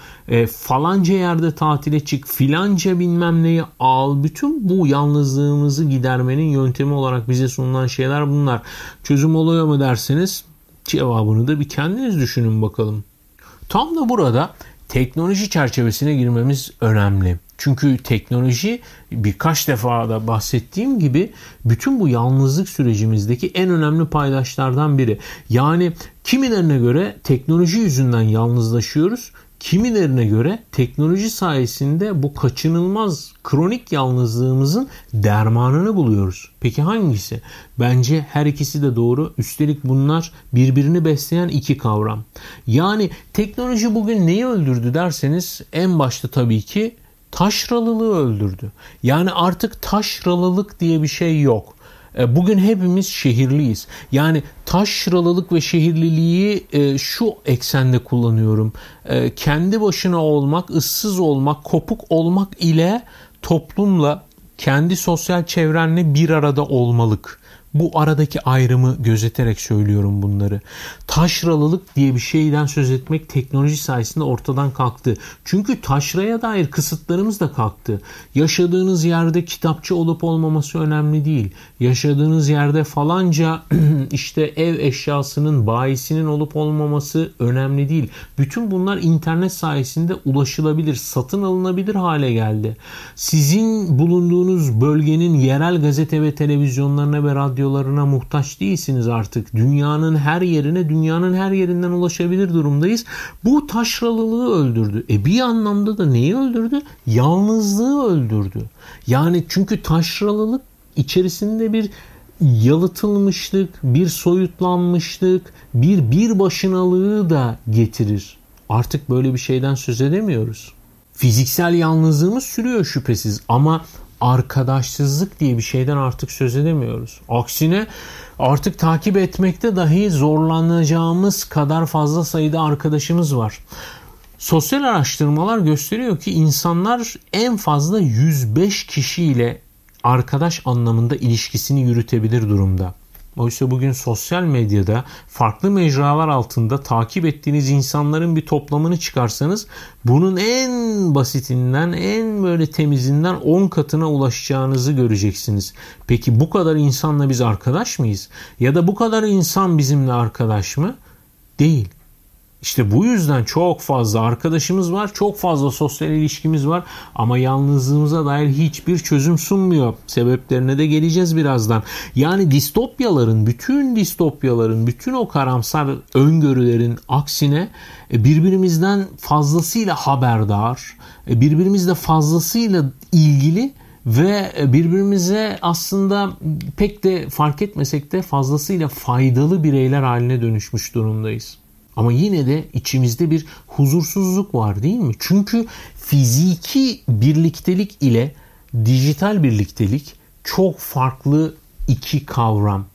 falanca yerde tatile çık, filanca bilmem neyi al. Bütün bu yalnızlığımızı gidermenin yöntemi olarak bize sunulan şeyler bunlar. Çözüm oluyor mu derseniz cevabını da bir kendiniz düşünün bakalım. Tam da burada teknoloji çerçevesine girmemiz önemli. Çünkü teknoloji birkaç defa da bahsettiğim gibi bütün bu yalnızlık sürecimizdeki en önemli paydaşlardan biri. Yani kimilerine göre teknoloji yüzünden yalnızlaşıyoruz. Kimilerine göre teknoloji sayesinde bu kaçınılmaz kronik yalnızlığımızın dermanını buluyoruz. Peki hangisi? Bence her ikisi de doğru. Üstelik bunlar birbirini besleyen iki kavram. Yani teknoloji bugün neyi öldürdü derseniz en başta tabii ki taşralılığı öldürdü. Yani artık taşralılık diye bir şey yok. E, bugün hepimiz şehirliyiz. Yani taşralılık ve şehirliliği e, şu eksende kullanıyorum. E, kendi başına olmak, ıssız olmak, kopuk olmak ile toplumla, kendi sosyal çevrenle bir arada olmalık. Bu aradaki ayrımı gözeterek söylüyorum bunları. Taşralılık diye bir şeyden söz etmek teknoloji sayesinde ortadan kalktı. Çünkü taşraya dair kısıtlarımız da kalktı. Yaşadığınız yerde kitapçı olup olmaması önemli değil. Yaşadığınız yerde falanca *clears throat* işte ev eşyasının bayisinin olup olmaması önemli değil. Bütün bunlar internet sayesinde ulaşılabilir, satın alınabilir hale geldi. Sizin bulunduğunuz bölgenin yerel gazete ve televizyonlarına ve radyo radyolarına muhtaç değilsiniz artık. Dünyanın her yerine dünyanın her yerinden ulaşabilir durumdayız. Bu taşralılığı öldürdü. E bir anlamda da neyi öldürdü? Yalnızlığı öldürdü. Yani çünkü taşralılık içerisinde bir yalıtılmışlık, bir soyutlanmışlık, bir bir başınalığı da getirir. Artık böyle bir şeyden söz edemiyoruz. Fiziksel yalnızlığımız sürüyor şüphesiz ama arkadaşsızlık diye bir şeyden artık söz edemiyoruz. Aksine artık takip etmekte dahi zorlanacağımız kadar fazla sayıda arkadaşımız var. Sosyal araştırmalar gösteriyor ki insanlar en fazla 105 kişiyle arkadaş anlamında ilişkisini yürütebilir durumda. Oysa bugün sosyal medyada farklı mecralar altında takip ettiğiniz insanların bir toplamını çıkarsanız bunun en basitinden en böyle temizinden 10 katına ulaşacağınızı göreceksiniz. Peki bu kadar insanla biz arkadaş mıyız? Ya da bu kadar insan bizimle arkadaş mı? Değil. İşte bu yüzden çok fazla arkadaşımız var, çok fazla sosyal ilişkimiz var ama yalnızlığımıza dair hiçbir çözüm sunmuyor. Sebeplerine de geleceğiz birazdan. Yani distopyaların, bütün distopyaların, bütün o karamsar öngörülerin aksine e, birbirimizden fazlasıyla haberdar, e, birbirimizle fazlasıyla ilgili ve e, birbirimize aslında pek de fark etmesek de fazlasıyla faydalı bireyler haline dönüşmüş durumdayız. Ama yine de içimizde bir huzursuzluk var değil mi? Çünkü fiziki birliktelik ile dijital birliktelik çok farklı iki kavram.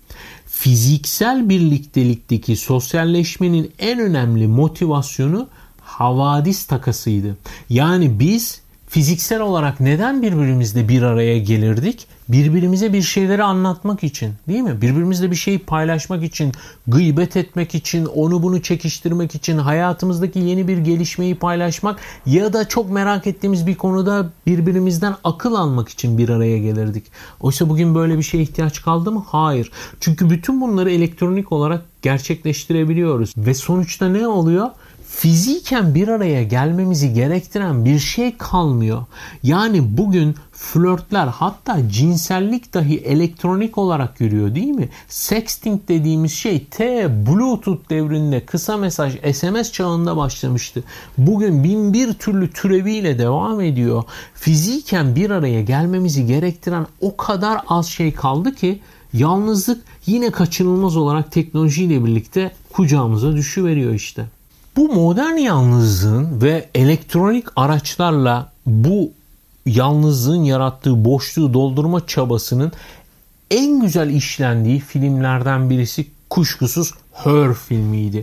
Fiziksel birliktelikteki sosyalleşmenin en önemli motivasyonu havadis takasıydı. Yani biz fiziksel olarak neden birbirimizle bir araya gelirdik? birbirimize bir şeyleri anlatmak için değil mi? Birbirimizle bir şeyi paylaşmak için, gıybet etmek için, onu bunu çekiştirmek için, hayatımızdaki yeni bir gelişmeyi paylaşmak ya da çok merak ettiğimiz bir konuda birbirimizden akıl almak için bir araya gelirdik. Oysa bugün böyle bir şeye ihtiyaç kaldı mı? Hayır. Çünkü bütün bunları elektronik olarak gerçekleştirebiliyoruz. Ve sonuçta ne oluyor? Fiziken bir araya gelmemizi gerektiren bir şey kalmıyor. Yani bugün flörtler hatta cinsellik dahi elektronik olarak yürüyor değil mi? Sexting dediğimiz şey T Bluetooth devrinde kısa mesaj SMS çağında başlamıştı. Bugün bin bir türlü türeviyle devam ediyor. Fiziken bir araya gelmemizi gerektiren o kadar az şey kaldı ki yalnızlık yine kaçınılmaz olarak teknolojiyle birlikte kucağımıza düşüveriyor işte. Bu modern yalnızlığın ve elektronik araçlarla bu yalnızlığın yarattığı boşluğu doldurma çabasının en güzel işlendiği filmlerden birisi kuşkusuz Her filmiydi.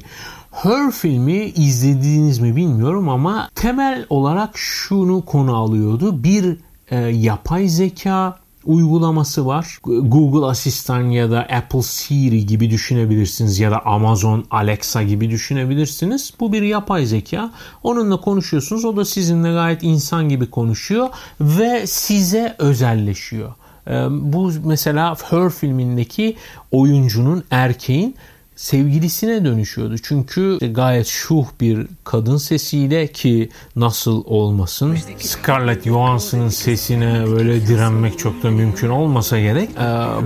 Her filmi izlediğiniz mi bilmiyorum ama temel olarak şunu konu alıyordu. Bir e, yapay zeka uygulaması var. Google Asistan ya da Apple Siri gibi düşünebilirsiniz ya da Amazon Alexa gibi düşünebilirsiniz. Bu bir yapay zeka. Onunla konuşuyorsunuz. O da sizinle gayet insan gibi konuşuyor ve size özelleşiyor. Ee, bu mesela Her filmindeki oyuncunun erkeğin sevgilisine dönüşüyordu. Çünkü gayet şuh bir kadın sesiyle ki nasıl olmasın Scarlett Johansson'ın sesine böyle direnmek çok da mümkün olmasa gerek e,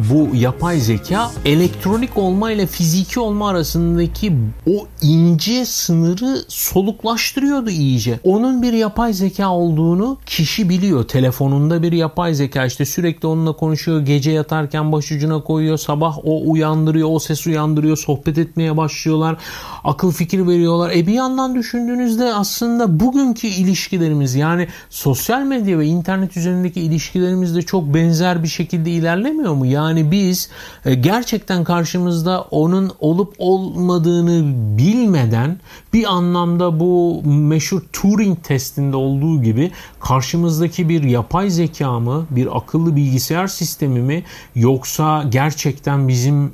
bu yapay zeka elektronik olma ile fiziki olma arasındaki o ince sınırı soluklaştırıyordu iyice. Onun bir yapay zeka olduğunu kişi biliyor. Telefonunda bir yapay zeka işte sürekli onunla konuşuyor. Gece yatarken başucuna koyuyor. Sabah o uyandırıyor. O ses uyandırıyor. Sohbet sohbet etmeye başlıyorlar. Akıl fikir veriyorlar. E bir yandan düşündüğünüzde aslında bugünkü ilişkilerimiz yani sosyal medya ve internet üzerindeki ilişkilerimiz de çok benzer bir şekilde ilerlemiyor mu? Yani biz e, gerçekten karşımızda onun olup olmadığını bilmeden bir anlamda bu meşhur Turing testinde olduğu gibi karşımızdaki bir yapay zeka mı, bir akıllı bilgisayar sistemi mi yoksa gerçekten bizim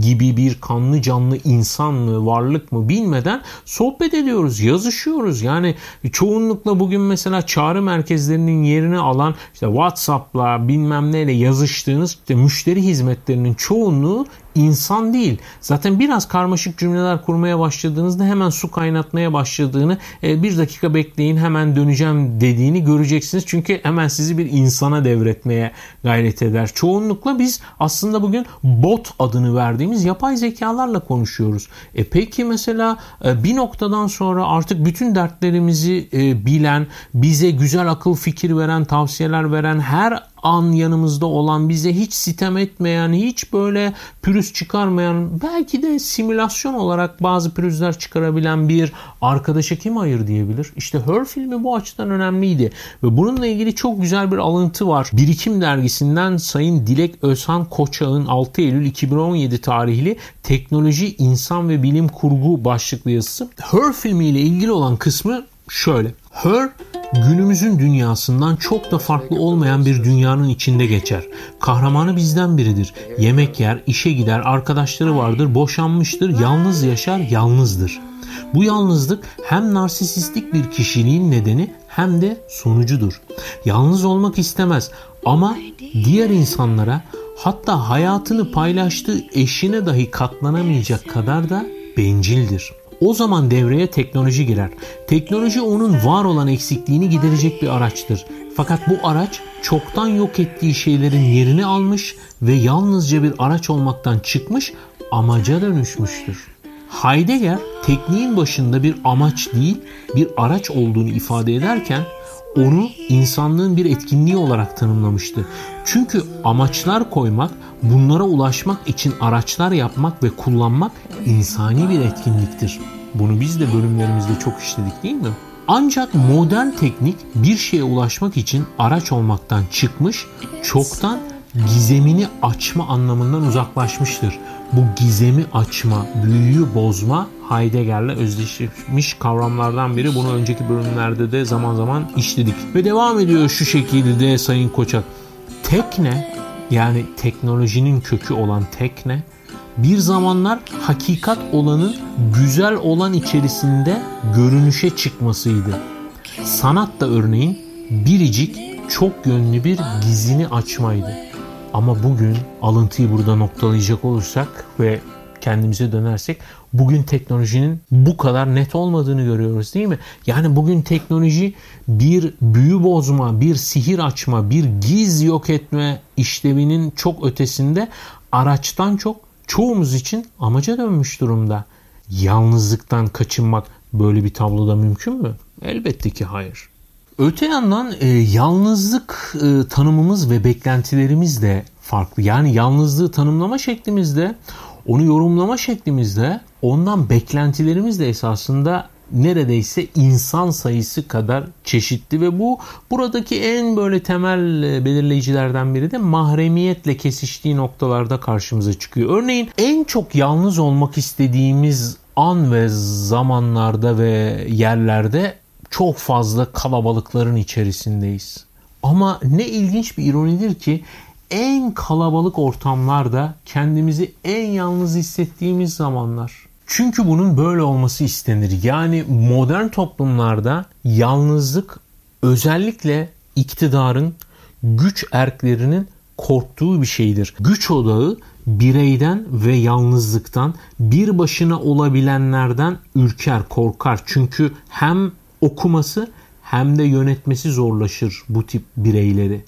gibi bir kan kanlı canlı insan mı, varlık mı bilmeden sohbet ediyoruz, yazışıyoruz. Yani çoğunlukla bugün mesela çağrı merkezlerinin yerini alan işte WhatsApp'la bilmem neyle yazıştığınız işte müşteri hizmetlerinin çoğunluğu insan değil. Zaten biraz karmaşık cümleler kurmaya başladığınızda hemen su kaynatmaya başladığını e, bir dakika bekleyin hemen döneceğim dediğini göreceksiniz. Çünkü hemen sizi bir insana devretmeye gayret eder. Çoğunlukla biz aslında bugün bot adını verdiğimiz yapay zekalarla konuşuyoruz. E peki mesela e, bir noktadan sonra artık bütün dertlerimizi e, bilen, bize güzel akıl fikir veren, tavsiyeler veren her an yanımızda olan, bize hiç sitem etmeyen, hiç böyle pürüz çıkarmayan, belki de simülasyon olarak bazı pürüzler çıkarabilen bir arkadaşa kim hayır diyebilir? İşte Her filmi bu açıdan önemliydi. Ve bununla ilgili çok güzel bir alıntı var. Birikim dergisinden Sayın Dilek Özhan Koçak'ın 6 Eylül 2017 tarihli Teknoloji, İnsan ve Bilim Kurgu başlıklı yazısı. Her filmiyle ilgili olan kısmı şöyle. Her günümüzün dünyasından çok da farklı olmayan bir dünyanın içinde geçer. Kahramanı bizden biridir. Yemek yer, işe gider, arkadaşları vardır, boşanmıştır, yalnız yaşar, yalnızdır. Bu yalnızlık hem narsisistik bir kişiliğin nedeni hem de sonucudur. Yalnız olmak istemez ama diğer insanlara hatta hayatını paylaştığı eşine dahi katlanamayacak kadar da bencildir. O zaman devreye teknoloji girer. Teknoloji onun var olan eksikliğini giderecek bir araçtır. Fakat bu araç çoktan yok ettiği şeylerin yerini almış ve yalnızca bir araç olmaktan çıkmış amaca dönüşmüştür. Heidegger tekniğin başında bir amaç değil bir araç olduğunu ifade ederken onu insanlığın bir etkinliği olarak tanımlamıştı. Çünkü amaçlar koymak, bunlara ulaşmak için araçlar yapmak ve kullanmak insani bir etkinliktir. Bunu biz de bölümlerimizde çok işledik değil mi? Ancak modern teknik bir şeye ulaşmak için araç olmaktan çıkmış, çoktan gizemini açma anlamından uzaklaşmıştır. Bu gizemi açma, büyüyü bozma Heidegger'le özdeşleşmiş kavramlardan biri. Bunu önceki bölümlerde de zaman zaman işledik. Ve devam ediyor şu şekilde Sayın Koçak. Tekne yani teknolojinin kökü olan tekne bir zamanlar hakikat olanın güzel olan içerisinde görünüşe çıkmasıydı. Sanat da örneğin biricik çok yönlü bir gizini açmaydı. Ama bugün alıntıyı burada noktalayacak olursak ve kendimize dönersek bugün teknolojinin bu kadar net olmadığını görüyoruz değil mi? Yani bugün teknoloji bir büyü bozma, bir sihir açma, bir giz yok etme işlevinin çok ötesinde araçtan çok çoğumuz için amaca dönmüş durumda. Yalnızlıktan kaçınmak böyle bir tabloda mümkün mü? Elbette ki hayır. Öte yandan e, yalnızlık e, tanımımız ve beklentilerimiz de farklı. Yani yalnızlığı tanımlama şeklimizde, onu yorumlama şeklimizde, ondan beklentilerimiz de esasında neredeyse insan sayısı kadar çeşitli ve bu buradaki en böyle temel e, belirleyicilerden biri de mahremiyetle kesiştiği noktalarda karşımıza çıkıyor. Örneğin en çok yalnız olmak istediğimiz an ve zamanlarda ve yerlerde çok fazla kalabalıkların içerisindeyiz. Ama ne ilginç bir ironidir ki en kalabalık ortamlarda kendimizi en yalnız hissettiğimiz zamanlar. Çünkü bunun böyle olması istenir. Yani modern toplumlarda yalnızlık özellikle iktidarın güç erklerinin korktuğu bir şeydir. Güç odağı bireyden ve yalnızlıktan bir başına olabilenlerden ürker, korkar. Çünkü hem okuması hem de yönetmesi zorlaşır bu tip bireyleri.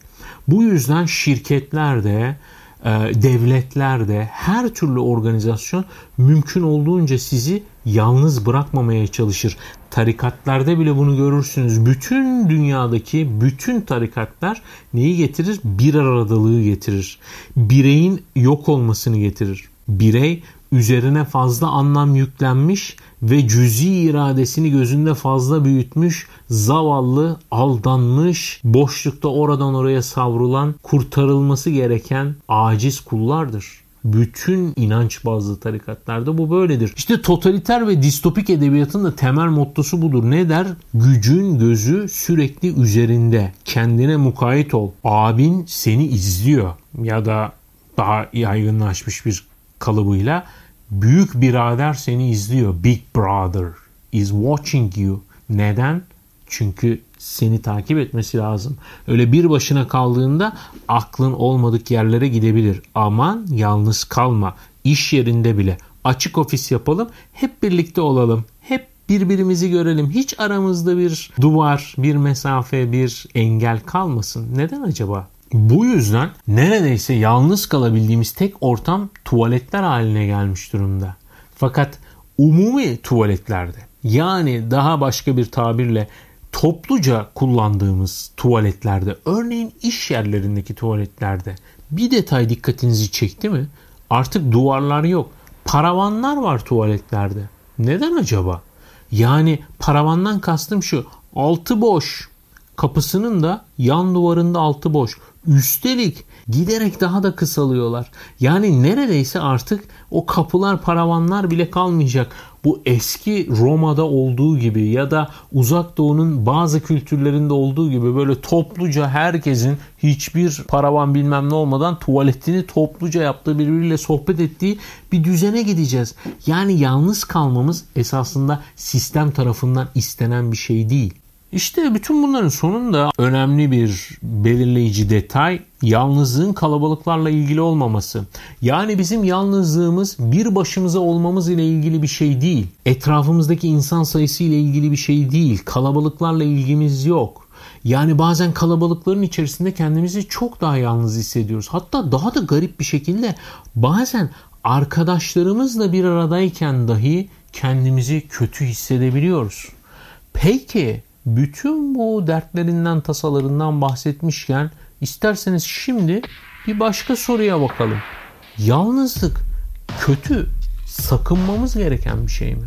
Bu yüzden şirketlerde, e, devletlerde, her türlü organizasyon mümkün olduğunca sizi yalnız bırakmamaya çalışır. Tarikatlarda bile bunu görürsünüz. Bütün dünyadaki bütün tarikatlar neyi getirir? Bir aradalığı getirir. Bireyin yok olmasını getirir. Birey üzerine fazla anlam yüklenmiş ve cüzi iradesini gözünde fazla büyütmüş, zavallı, aldanmış, boşlukta oradan oraya savrulan, kurtarılması gereken aciz kullardır. Bütün inanç bazlı tarikatlarda bu böyledir. İşte totaliter ve distopik edebiyatın da temel mottosu budur. Ne der? Gücün gözü sürekli üzerinde. Kendine mukayyet ol. Abin seni izliyor. Ya da daha yaygınlaşmış bir kalıbıyla büyük birader seni izliyor. Big brother is watching you. Neden? Çünkü seni takip etmesi lazım. Öyle bir başına kaldığında aklın olmadık yerlere gidebilir. Aman yalnız kalma. İş yerinde bile açık ofis yapalım. Hep birlikte olalım. Hep birbirimizi görelim. Hiç aramızda bir duvar, bir mesafe, bir engel kalmasın. Neden acaba? Bu yüzden neredeyse yalnız kalabildiğimiz tek ortam tuvaletler haline gelmiş durumda. Fakat umumi tuvaletlerde yani daha başka bir tabirle topluca kullandığımız tuvaletlerde, örneğin iş yerlerindeki tuvaletlerde bir detay dikkatinizi çekti mi? Artık duvarlar yok. Paravanlar var tuvaletlerde. Neden acaba? Yani paravandan kastım şu. Altı boş. Kapısının da yan duvarında altı boş. Üstelik giderek daha da kısalıyorlar. Yani neredeyse artık o kapılar paravanlar bile kalmayacak. Bu eski Roma'da olduğu gibi ya da uzak doğunun bazı kültürlerinde olduğu gibi böyle topluca herkesin hiçbir paravan bilmem ne olmadan tuvaletini topluca yaptığı birbiriyle sohbet ettiği bir düzene gideceğiz. Yani yalnız kalmamız esasında sistem tarafından istenen bir şey değil. İşte bütün bunların sonunda önemli bir belirleyici detay yalnızlığın kalabalıklarla ilgili olmaması. Yani bizim yalnızlığımız bir başımıza olmamız ile ilgili bir şey değil. Etrafımızdaki insan sayısı ile ilgili bir şey değil. Kalabalıklarla ilgimiz yok. Yani bazen kalabalıkların içerisinde kendimizi çok daha yalnız hissediyoruz. Hatta daha da garip bir şekilde bazen arkadaşlarımızla bir aradayken dahi kendimizi kötü hissedebiliyoruz. Peki bütün bu dertlerinden, tasalarından bahsetmişken isterseniz şimdi bir başka soruya bakalım. Yalnızlık kötü, sakınmamız gereken bir şey mi?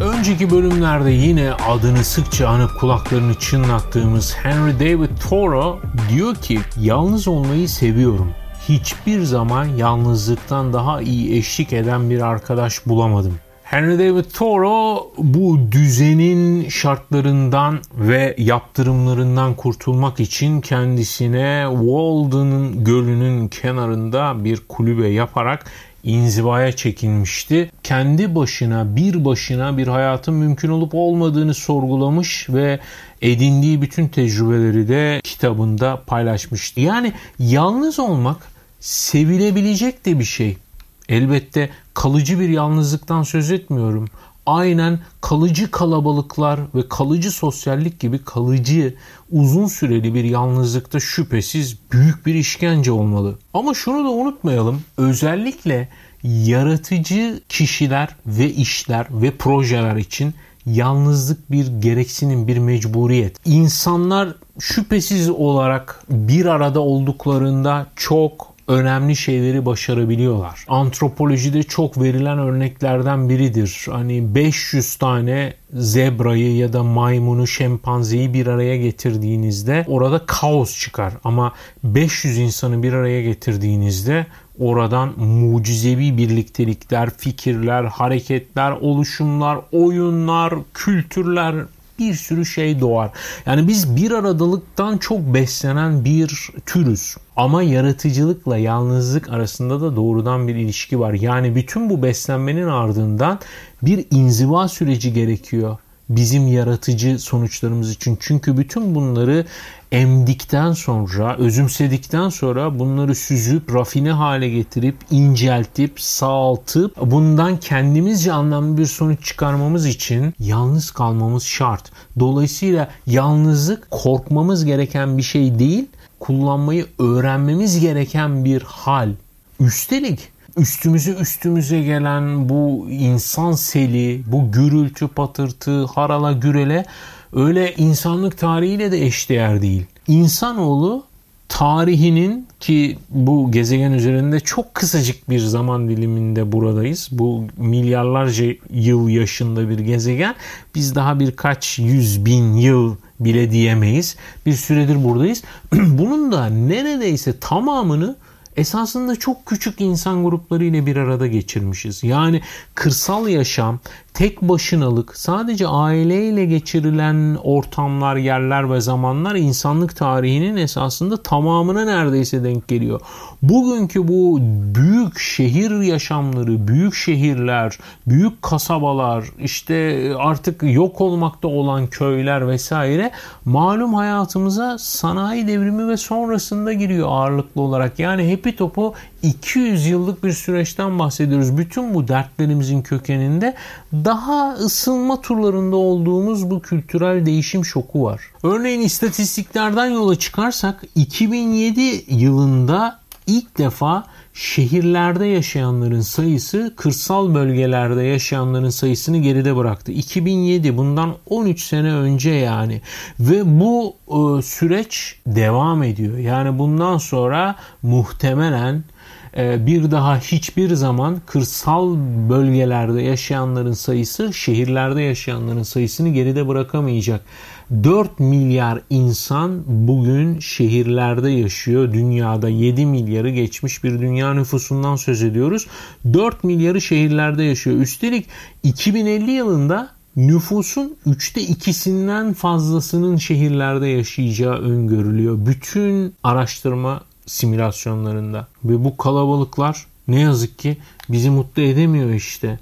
Önceki bölümlerde yine adını sıkça anıp kulaklarını çınlattığımız Henry David Thoreau diyor ki yalnız olmayı seviyorum hiçbir zaman yalnızlıktan daha iyi eşlik eden bir arkadaş bulamadım. Henry David Thoreau bu düzenin şartlarından ve yaptırımlarından kurtulmak için kendisine Walden Gölü'nün kenarında bir kulübe yaparak inzivaya çekilmişti. Kendi başına bir başına bir hayatın mümkün olup olmadığını sorgulamış ve edindiği bütün tecrübeleri de kitabında paylaşmıştı. Yani yalnız olmak sevilebilecek de bir şey. Elbette kalıcı bir yalnızlıktan söz etmiyorum. Aynen kalıcı kalabalıklar ve kalıcı sosyallik gibi kalıcı uzun süreli bir yalnızlıkta şüphesiz büyük bir işkence olmalı. Ama şunu da unutmayalım. Özellikle yaratıcı kişiler ve işler ve projeler için yalnızlık bir gereksinim, bir mecburiyet. İnsanlar şüphesiz olarak bir arada olduklarında çok önemli şeyleri başarabiliyorlar. Antropolojide çok verilen örneklerden biridir. Hani 500 tane zebrayı ya da maymunu, şempanzeyi bir araya getirdiğinizde orada kaos çıkar. Ama 500 insanı bir araya getirdiğinizde oradan mucizevi birliktelikler, fikirler, hareketler, oluşumlar, oyunlar, kültürler, bir sürü şey doğar. Yani biz bir aradalıktan çok beslenen bir türüz. Ama yaratıcılıkla yalnızlık arasında da doğrudan bir ilişki var. Yani bütün bu beslenmenin ardından bir inziva süreci gerekiyor bizim yaratıcı sonuçlarımız için. Çünkü bütün bunları emdikten sonra, özümsedikten sonra bunları süzüp, rafine hale getirip, inceltip, sağaltıp bundan kendimizce anlamlı bir sonuç çıkarmamız için yalnız kalmamız şart. Dolayısıyla yalnızlık korkmamız gereken bir şey değil, kullanmayı öğrenmemiz gereken bir hal. Üstelik üstümüze üstümüze gelen bu insan seli, bu gürültü patırtı, harala gürele öyle insanlık tarihiyle de eşdeğer değil. İnsanoğlu tarihinin ki bu gezegen üzerinde çok kısacık bir zaman diliminde buradayız. Bu milyarlarca yıl yaşında bir gezegen. Biz daha birkaç yüz bin yıl bile diyemeyiz. Bir süredir buradayız. *clears throat* Bunun da neredeyse tamamını esasında çok küçük insan grupları ile bir arada geçirmişiz. Yani kırsal yaşam, tek başınalık, sadece aileyle geçirilen ortamlar, yerler ve zamanlar insanlık tarihinin esasında tamamına neredeyse denk geliyor. Bugünkü bu büyük şehir yaşamları, büyük şehirler, büyük kasabalar, işte artık yok olmakta olan köyler vesaire malum hayatımıza sanayi devrimi ve sonrasında giriyor ağırlıklı olarak. Yani hepi topu 200 yıllık bir süreçten bahsediyoruz. Bütün bu dertlerimizin kökeninde daha ısınma turlarında olduğumuz bu kültürel değişim şoku var. Örneğin istatistiklerden yola çıkarsak 2007 yılında ilk defa şehirlerde yaşayanların sayısı kırsal bölgelerde yaşayanların sayısını geride bıraktı. 2007 bundan 13 sene önce yani ve bu e, süreç devam ediyor. Yani bundan sonra muhtemelen bir daha hiçbir zaman kırsal bölgelerde yaşayanların sayısı şehirlerde yaşayanların sayısını geride bırakamayacak. 4 milyar insan bugün şehirlerde yaşıyor. Dünyada 7 milyarı geçmiş bir dünya nüfusundan söz ediyoruz. 4 milyarı şehirlerde yaşıyor. Üstelik 2050 yılında nüfusun üçte ikisinden fazlasının şehirlerde yaşayacağı öngörülüyor. Bütün araştırma simülasyonlarında. Ve bu kalabalıklar ne yazık ki bizi mutlu edemiyor işte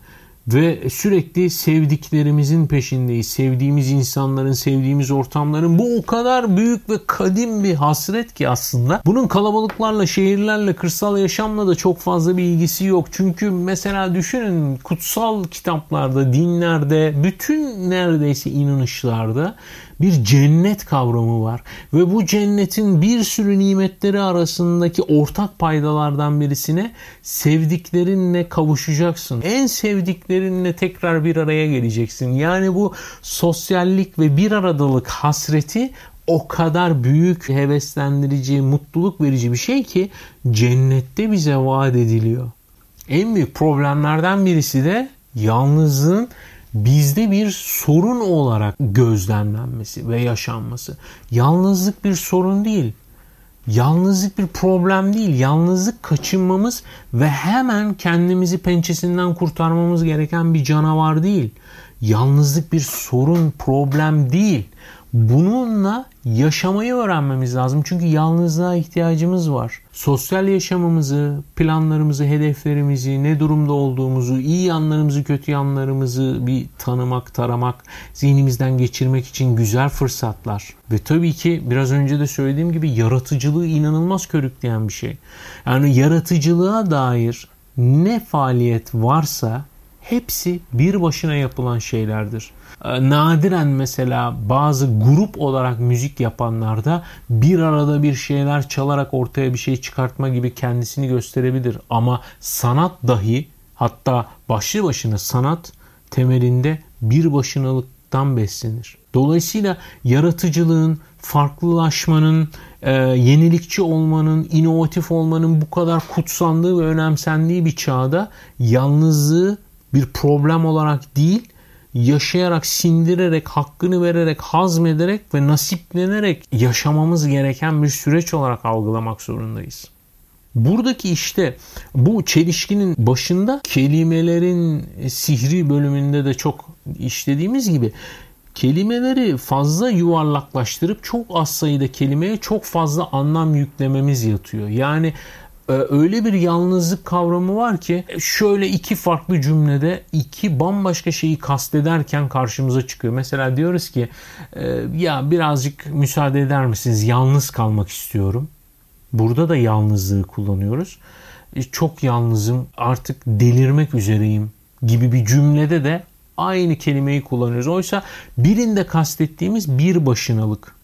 ve sürekli sevdiklerimizin peşindeyiz. Sevdiğimiz insanların, sevdiğimiz ortamların bu o kadar büyük ve kadim bir hasret ki aslında. Bunun kalabalıklarla, şehirlerle, kırsal yaşamla da çok fazla bir ilgisi yok. Çünkü mesela düşünün kutsal kitaplarda, dinlerde, bütün neredeyse inanışlarda bir cennet kavramı var. Ve bu cennetin bir sürü nimetleri arasındaki ortak paydalardan birisine sevdiklerinle kavuşacaksın. En sevdiklerinle tekrar bir araya geleceksin. Yani bu sosyallik ve bir aradalık hasreti o kadar büyük, heveslendirici, mutluluk verici bir şey ki cennette bize vaat ediliyor. En büyük problemlerden birisi de yalnızlığın bizde bir sorun olarak gözlemlenmesi ve yaşanması. Yalnızlık bir sorun değil. Yalnızlık bir problem değil. Yalnızlık kaçınmamız ve hemen kendimizi pençesinden kurtarmamız gereken bir canavar değil. Yalnızlık bir sorun, problem değil. Bununla yaşamayı öğrenmemiz lazım. Çünkü yalnızlığa ihtiyacımız var. Sosyal yaşamımızı, planlarımızı, hedeflerimizi, ne durumda olduğumuzu, iyi yanlarımızı, kötü yanlarımızı bir tanımak, taramak, zihnimizden geçirmek için güzel fırsatlar. Ve tabii ki biraz önce de söylediğim gibi yaratıcılığı inanılmaz körükleyen bir şey. Yani yaratıcılığa dair ne faaliyet varsa hepsi bir başına yapılan şeylerdir. Ee, nadiren mesela bazı grup olarak müzik yapanlarda bir arada bir şeyler çalarak ortaya bir şey çıkartma gibi kendisini gösterebilir. Ama sanat dahi hatta başlı başına sanat temelinde bir başınalıktan beslenir. Dolayısıyla yaratıcılığın, farklılaşmanın, e, yenilikçi olmanın, inovatif olmanın bu kadar kutsandığı ve önemsendiği bir çağda yalnızlığı bir problem olarak değil, yaşayarak, sindirerek, hakkını vererek, hazmederek ve nasiplenerek yaşamamız gereken bir süreç olarak algılamak zorundayız. Buradaki işte bu çelişkinin başında kelimelerin sihri bölümünde de çok işlediğimiz gibi kelimeleri fazla yuvarlaklaştırıp çok az sayıda kelimeye çok fazla anlam yüklememiz yatıyor. Yani öyle bir yalnızlık kavramı var ki şöyle iki farklı cümlede iki bambaşka şeyi kastederken karşımıza çıkıyor. Mesela diyoruz ki e, ya birazcık müsaade eder misiniz yalnız kalmak istiyorum. Burada da yalnızlığı kullanıyoruz. E, çok yalnızım artık delirmek üzereyim gibi bir cümlede de aynı kelimeyi kullanıyoruz. Oysa birinde kastettiğimiz bir başınalık,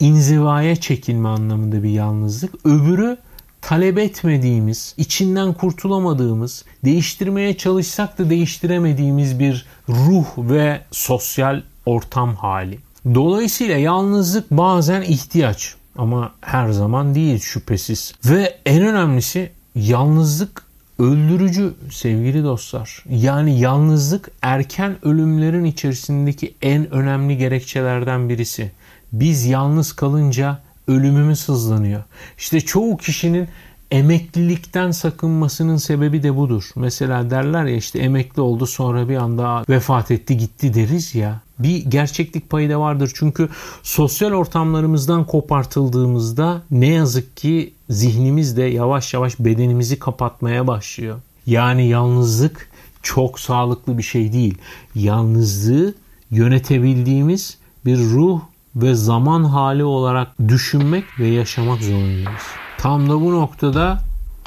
inzivaya çekilme anlamında bir yalnızlık. Öbürü talep etmediğimiz, içinden kurtulamadığımız, değiştirmeye çalışsak da değiştiremediğimiz bir ruh ve sosyal ortam hali. Dolayısıyla yalnızlık bazen ihtiyaç ama her zaman değil şüphesiz. Ve en önemlisi yalnızlık öldürücü sevgili dostlar. Yani yalnızlık erken ölümlerin içerisindeki en önemli gerekçelerden birisi. Biz yalnız kalınca ölümümüz hızlanıyor. İşte çoğu kişinin emeklilikten sakınmasının sebebi de budur. Mesela derler ya işte emekli oldu sonra bir anda vefat etti gitti deriz ya. Bir gerçeklik payı da vardır. Çünkü sosyal ortamlarımızdan kopartıldığımızda ne yazık ki zihnimiz de yavaş yavaş bedenimizi kapatmaya başlıyor. Yani yalnızlık çok sağlıklı bir şey değil. Yalnızlığı yönetebildiğimiz bir ruh ve zaman hali olarak düşünmek ve yaşamak zorundayız. Tam da bu noktada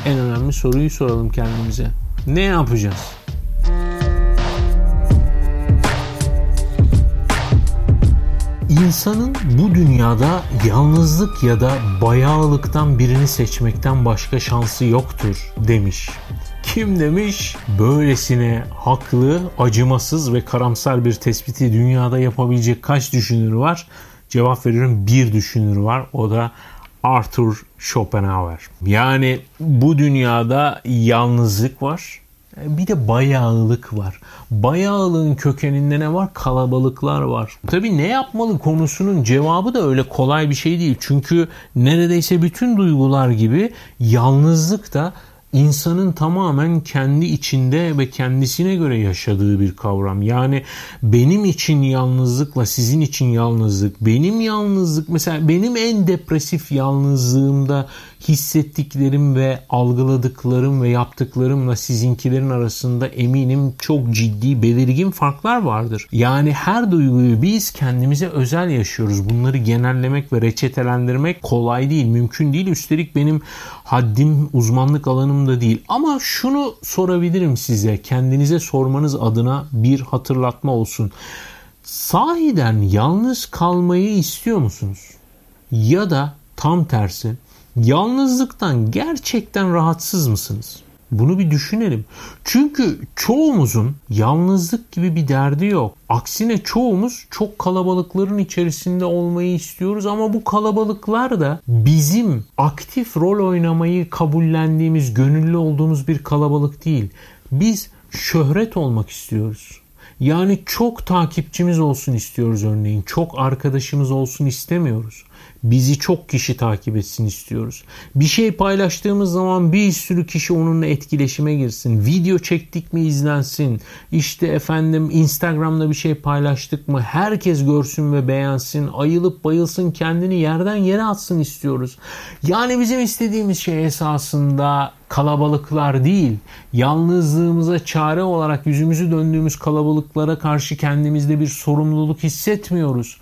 en önemli soruyu soralım kendimize. Ne yapacağız? İnsanın bu dünyada yalnızlık ya da bayağılıktan birini seçmekten başka şansı yoktur demiş. Kim demiş? Böylesine haklı, acımasız ve karamsar bir tespiti dünyada yapabilecek kaç düşünür var? Cevap veriyorum bir düşünür var. O da Arthur Schopenhauer. Yani bu dünyada yalnızlık var. Bir de bayağılık var. Bayağılığın kökeninde ne var? Kalabalıklar var. Tabii ne yapmalı konusunun cevabı da öyle kolay bir şey değil. Çünkü neredeyse bütün duygular gibi yalnızlık da insanın tamamen kendi içinde ve kendisine göre yaşadığı bir kavram. Yani benim için yalnızlıkla sizin için yalnızlık, benim yalnızlık mesela benim en depresif yalnızlığımda hissettiklerim ve algıladıklarım ve yaptıklarımla sizinkilerin arasında eminim çok ciddi belirgin farklar vardır. Yani her duyguyu biz kendimize özel yaşıyoruz. Bunları genellemek ve reçetelendirmek kolay değil, mümkün değil. Üstelik benim haddim, uzmanlık alanım da değil. Ama şunu sorabilirim size, kendinize sormanız adına bir hatırlatma olsun. Sahiden yalnız kalmayı istiyor musunuz? Ya da tam tersi Yalnızlıktan gerçekten rahatsız mısınız? Bunu bir düşünelim. Çünkü çoğumuzun yalnızlık gibi bir derdi yok. Aksine çoğumuz çok kalabalıkların içerisinde olmayı istiyoruz ama bu kalabalıklar da bizim aktif rol oynamayı kabullendiğimiz, gönüllü olduğumuz bir kalabalık değil. Biz şöhret olmak istiyoruz. Yani çok takipçimiz olsun istiyoruz örneğin. Çok arkadaşımız olsun istemiyoruz. Bizi çok kişi takip etsin istiyoruz. Bir şey paylaştığımız zaman bir sürü kişi onunla etkileşime girsin. Video çektik mi izlensin. İşte efendim Instagram'da bir şey paylaştık mı herkes görsün ve beğensin. Ayılıp bayılsın kendini yerden yere atsın istiyoruz. Yani bizim istediğimiz şey esasında kalabalıklar değil, yalnızlığımıza çare olarak yüzümüzü döndüğümüz kalabalıklara karşı kendimizde bir sorumluluk hissetmiyoruz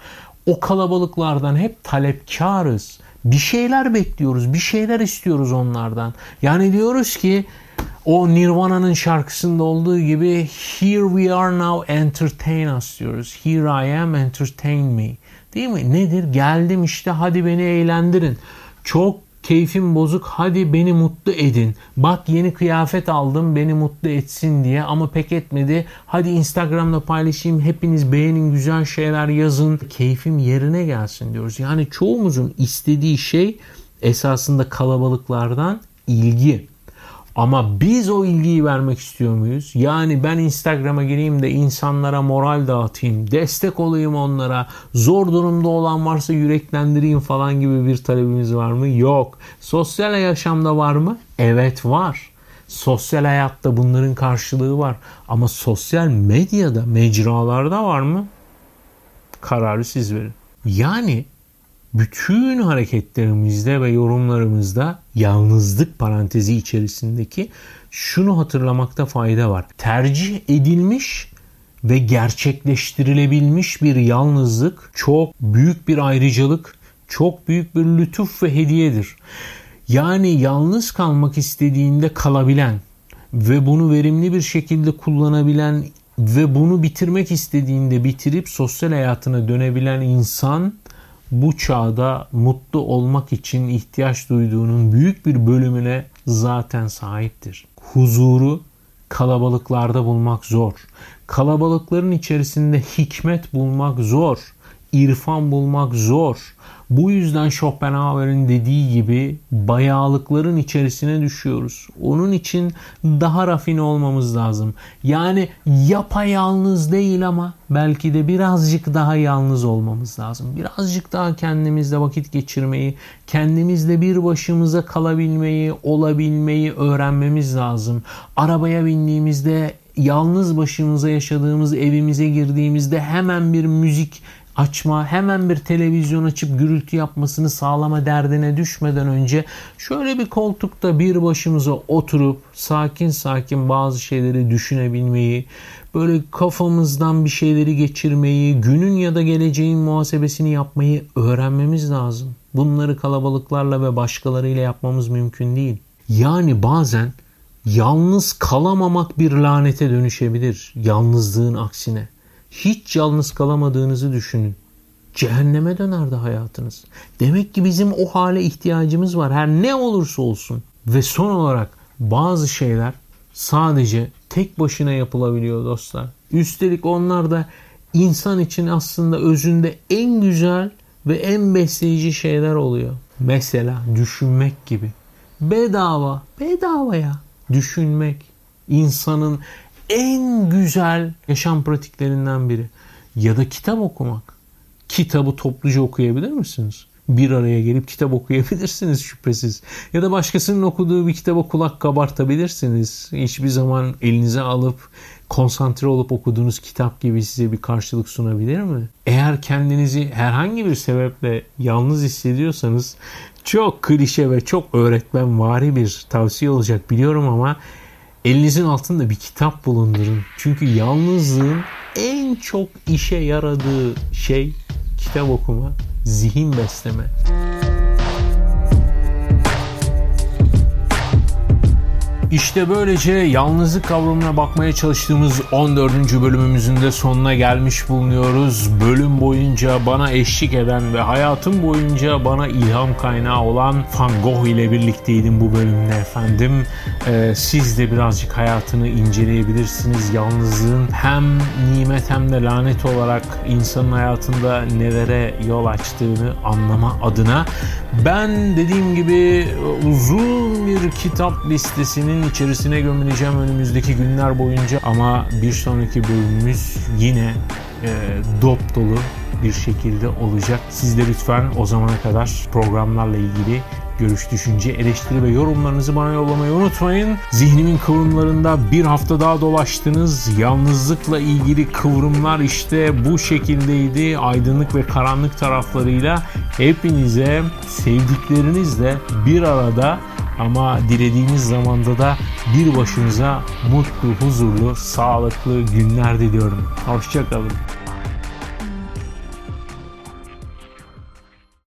o kalabalıklardan hep talepkarız. Bir şeyler bekliyoruz, bir şeyler istiyoruz onlardan. Yani diyoruz ki o Nirvana'nın şarkısında olduğu gibi Here we are now entertain us diyoruz. Here I am entertain me. Değil mi? Nedir? Geldim işte hadi beni eğlendirin. Çok keyfim bozuk hadi beni mutlu edin. Bak yeni kıyafet aldım beni mutlu etsin diye ama pek etmedi. Hadi Instagram'da paylaşayım hepiniz beğenin güzel şeyler yazın. Keyfim yerine gelsin diyoruz. Yani çoğumuzun istediği şey esasında kalabalıklardan ilgi. Ama biz o ilgiyi vermek istiyor muyuz? Yani ben Instagram'a gireyim de insanlara moral dağıtayım, destek olayım onlara, zor durumda olan varsa yüreklendireyim falan gibi bir talebimiz var mı? Yok. Sosyal yaşamda var mı? Evet var. Sosyal hayatta bunların karşılığı var. Ama sosyal medyada, mecralarda var mı? Kararı siz verin. Yani bütün hareketlerimizde ve yorumlarımızda yalnızlık parantezi içerisindeki şunu hatırlamakta fayda var. Tercih edilmiş ve gerçekleştirilebilmiş bir yalnızlık çok büyük bir ayrıcalık, çok büyük bir lütuf ve hediyedir. Yani yalnız kalmak istediğinde kalabilen ve bunu verimli bir şekilde kullanabilen ve bunu bitirmek istediğinde bitirip sosyal hayatına dönebilen insan bu çağda mutlu olmak için ihtiyaç duyduğunun büyük bir bölümüne zaten sahiptir. Huzuru kalabalıklarda bulmak zor. Kalabalıkların içerisinde hikmet bulmak zor. İrfan bulmak zor. Bu yüzden Schopenhauer'in dediği gibi bayağılıkların içerisine düşüyoruz. Onun için daha rafine olmamız lazım. Yani yapayalnız değil ama belki de birazcık daha yalnız olmamız lazım. Birazcık daha kendimizle vakit geçirmeyi, kendimizle bir başımıza kalabilmeyi, olabilmeyi öğrenmemiz lazım. Arabaya bindiğimizde yalnız başımıza yaşadığımız evimize girdiğimizde hemen bir müzik açma, hemen bir televizyon açıp gürültü yapmasını sağlama derdine düşmeden önce şöyle bir koltukta bir başımıza oturup sakin sakin bazı şeyleri düşünebilmeyi, böyle kafamızdan bir şeyleri geçirmeyi, günün ya da geleceğin muhasebesini yapmayı öğrenmemiz lazım. Bunları kalabalıklarla ve başkalarıyla yapmamız mümkün değil. Yani bazen yalnız kalamamak bir lanete dönüşebilir yalnızlığın aksine hiç yalnız kalamadığınızı düşünün. cehenneme dönerdi hayatınız. Demek ki bizim o hale ihtiyacımız var her ne olursa olsun. Ve son olarak bazı şeyler sadece tek başına yapılabiliyor dostlar. Üstelik onlar da insan için aslında özünde en güzel ve en besleyici şeyler oluyor. Mesela düşünmek gibi. Bedava, bedava ya. Düşünmek insanın en güzel yaşam pratiklerinden biri. Ya da kitap okumak. Kitabı topluca okuyabilir misiniz? bir araya gelip kitap okuyabilirsiniz şüphesiz. Ya da başkasının okuduğu bir kitaba kulak kabartabilirsiniz. Hiçbir zaman elinize alıp konsantre olup okuduğunuz kitap gibi size bir karşılık sunabilir mi? Eğer kendinizi herhangi bir sebeple yalnız hissediyorsanız çok klişe ve çok öğretmenvari bir tavsiye olacak biliyorum ama elinizin altında bir kitap bulundurun. Çünkü yalnızlığın en çok işe yaradığı şey kitap okuma, zihin besleme. İşte böylece yalnızlık kavramına bakmaya çalıştığımız 14. bölümümüzün de sonuna gelmiş bulunuyoruz. Bölüm boyunca bana eşlik eden ve hayatım boyunca bana ilham kaynağı olan Van Gogh ile birlikteydim bu bölümde efendim. Ee, siz de birazcık hayatını inceleyebilirsiniz. Yalnızlığın hem nimet hem de lanet olarak insanın hayatında nelere yol açtığını anlama adına ben dediğim gibi uzun bir kitap listesinin içerisine gömüleceğim önümüzdeki günler boyunca ama bir sonraki bölümümüz yine e, dop dolu bir şekilde olacak. Siz de lütfen o zamana kadar programlarla ilgili görüş, düşünce, eleştiri ve yorumlarınızı bana yollamayı unutmayın. Zihnimin kıvrımlarında bir hafta daha dolaştınız. Yalnızlıkla ilgili kıvrımlar işte bu şekildeydi. Aydınlık ve karanlık taraflarıyla hepinize sevdiklerinizle bir arada ama dilediğiniz zamanda da bir başınıza mutlu, huzurlu, sağlıklı günler diliyorum. Hoşçakalın.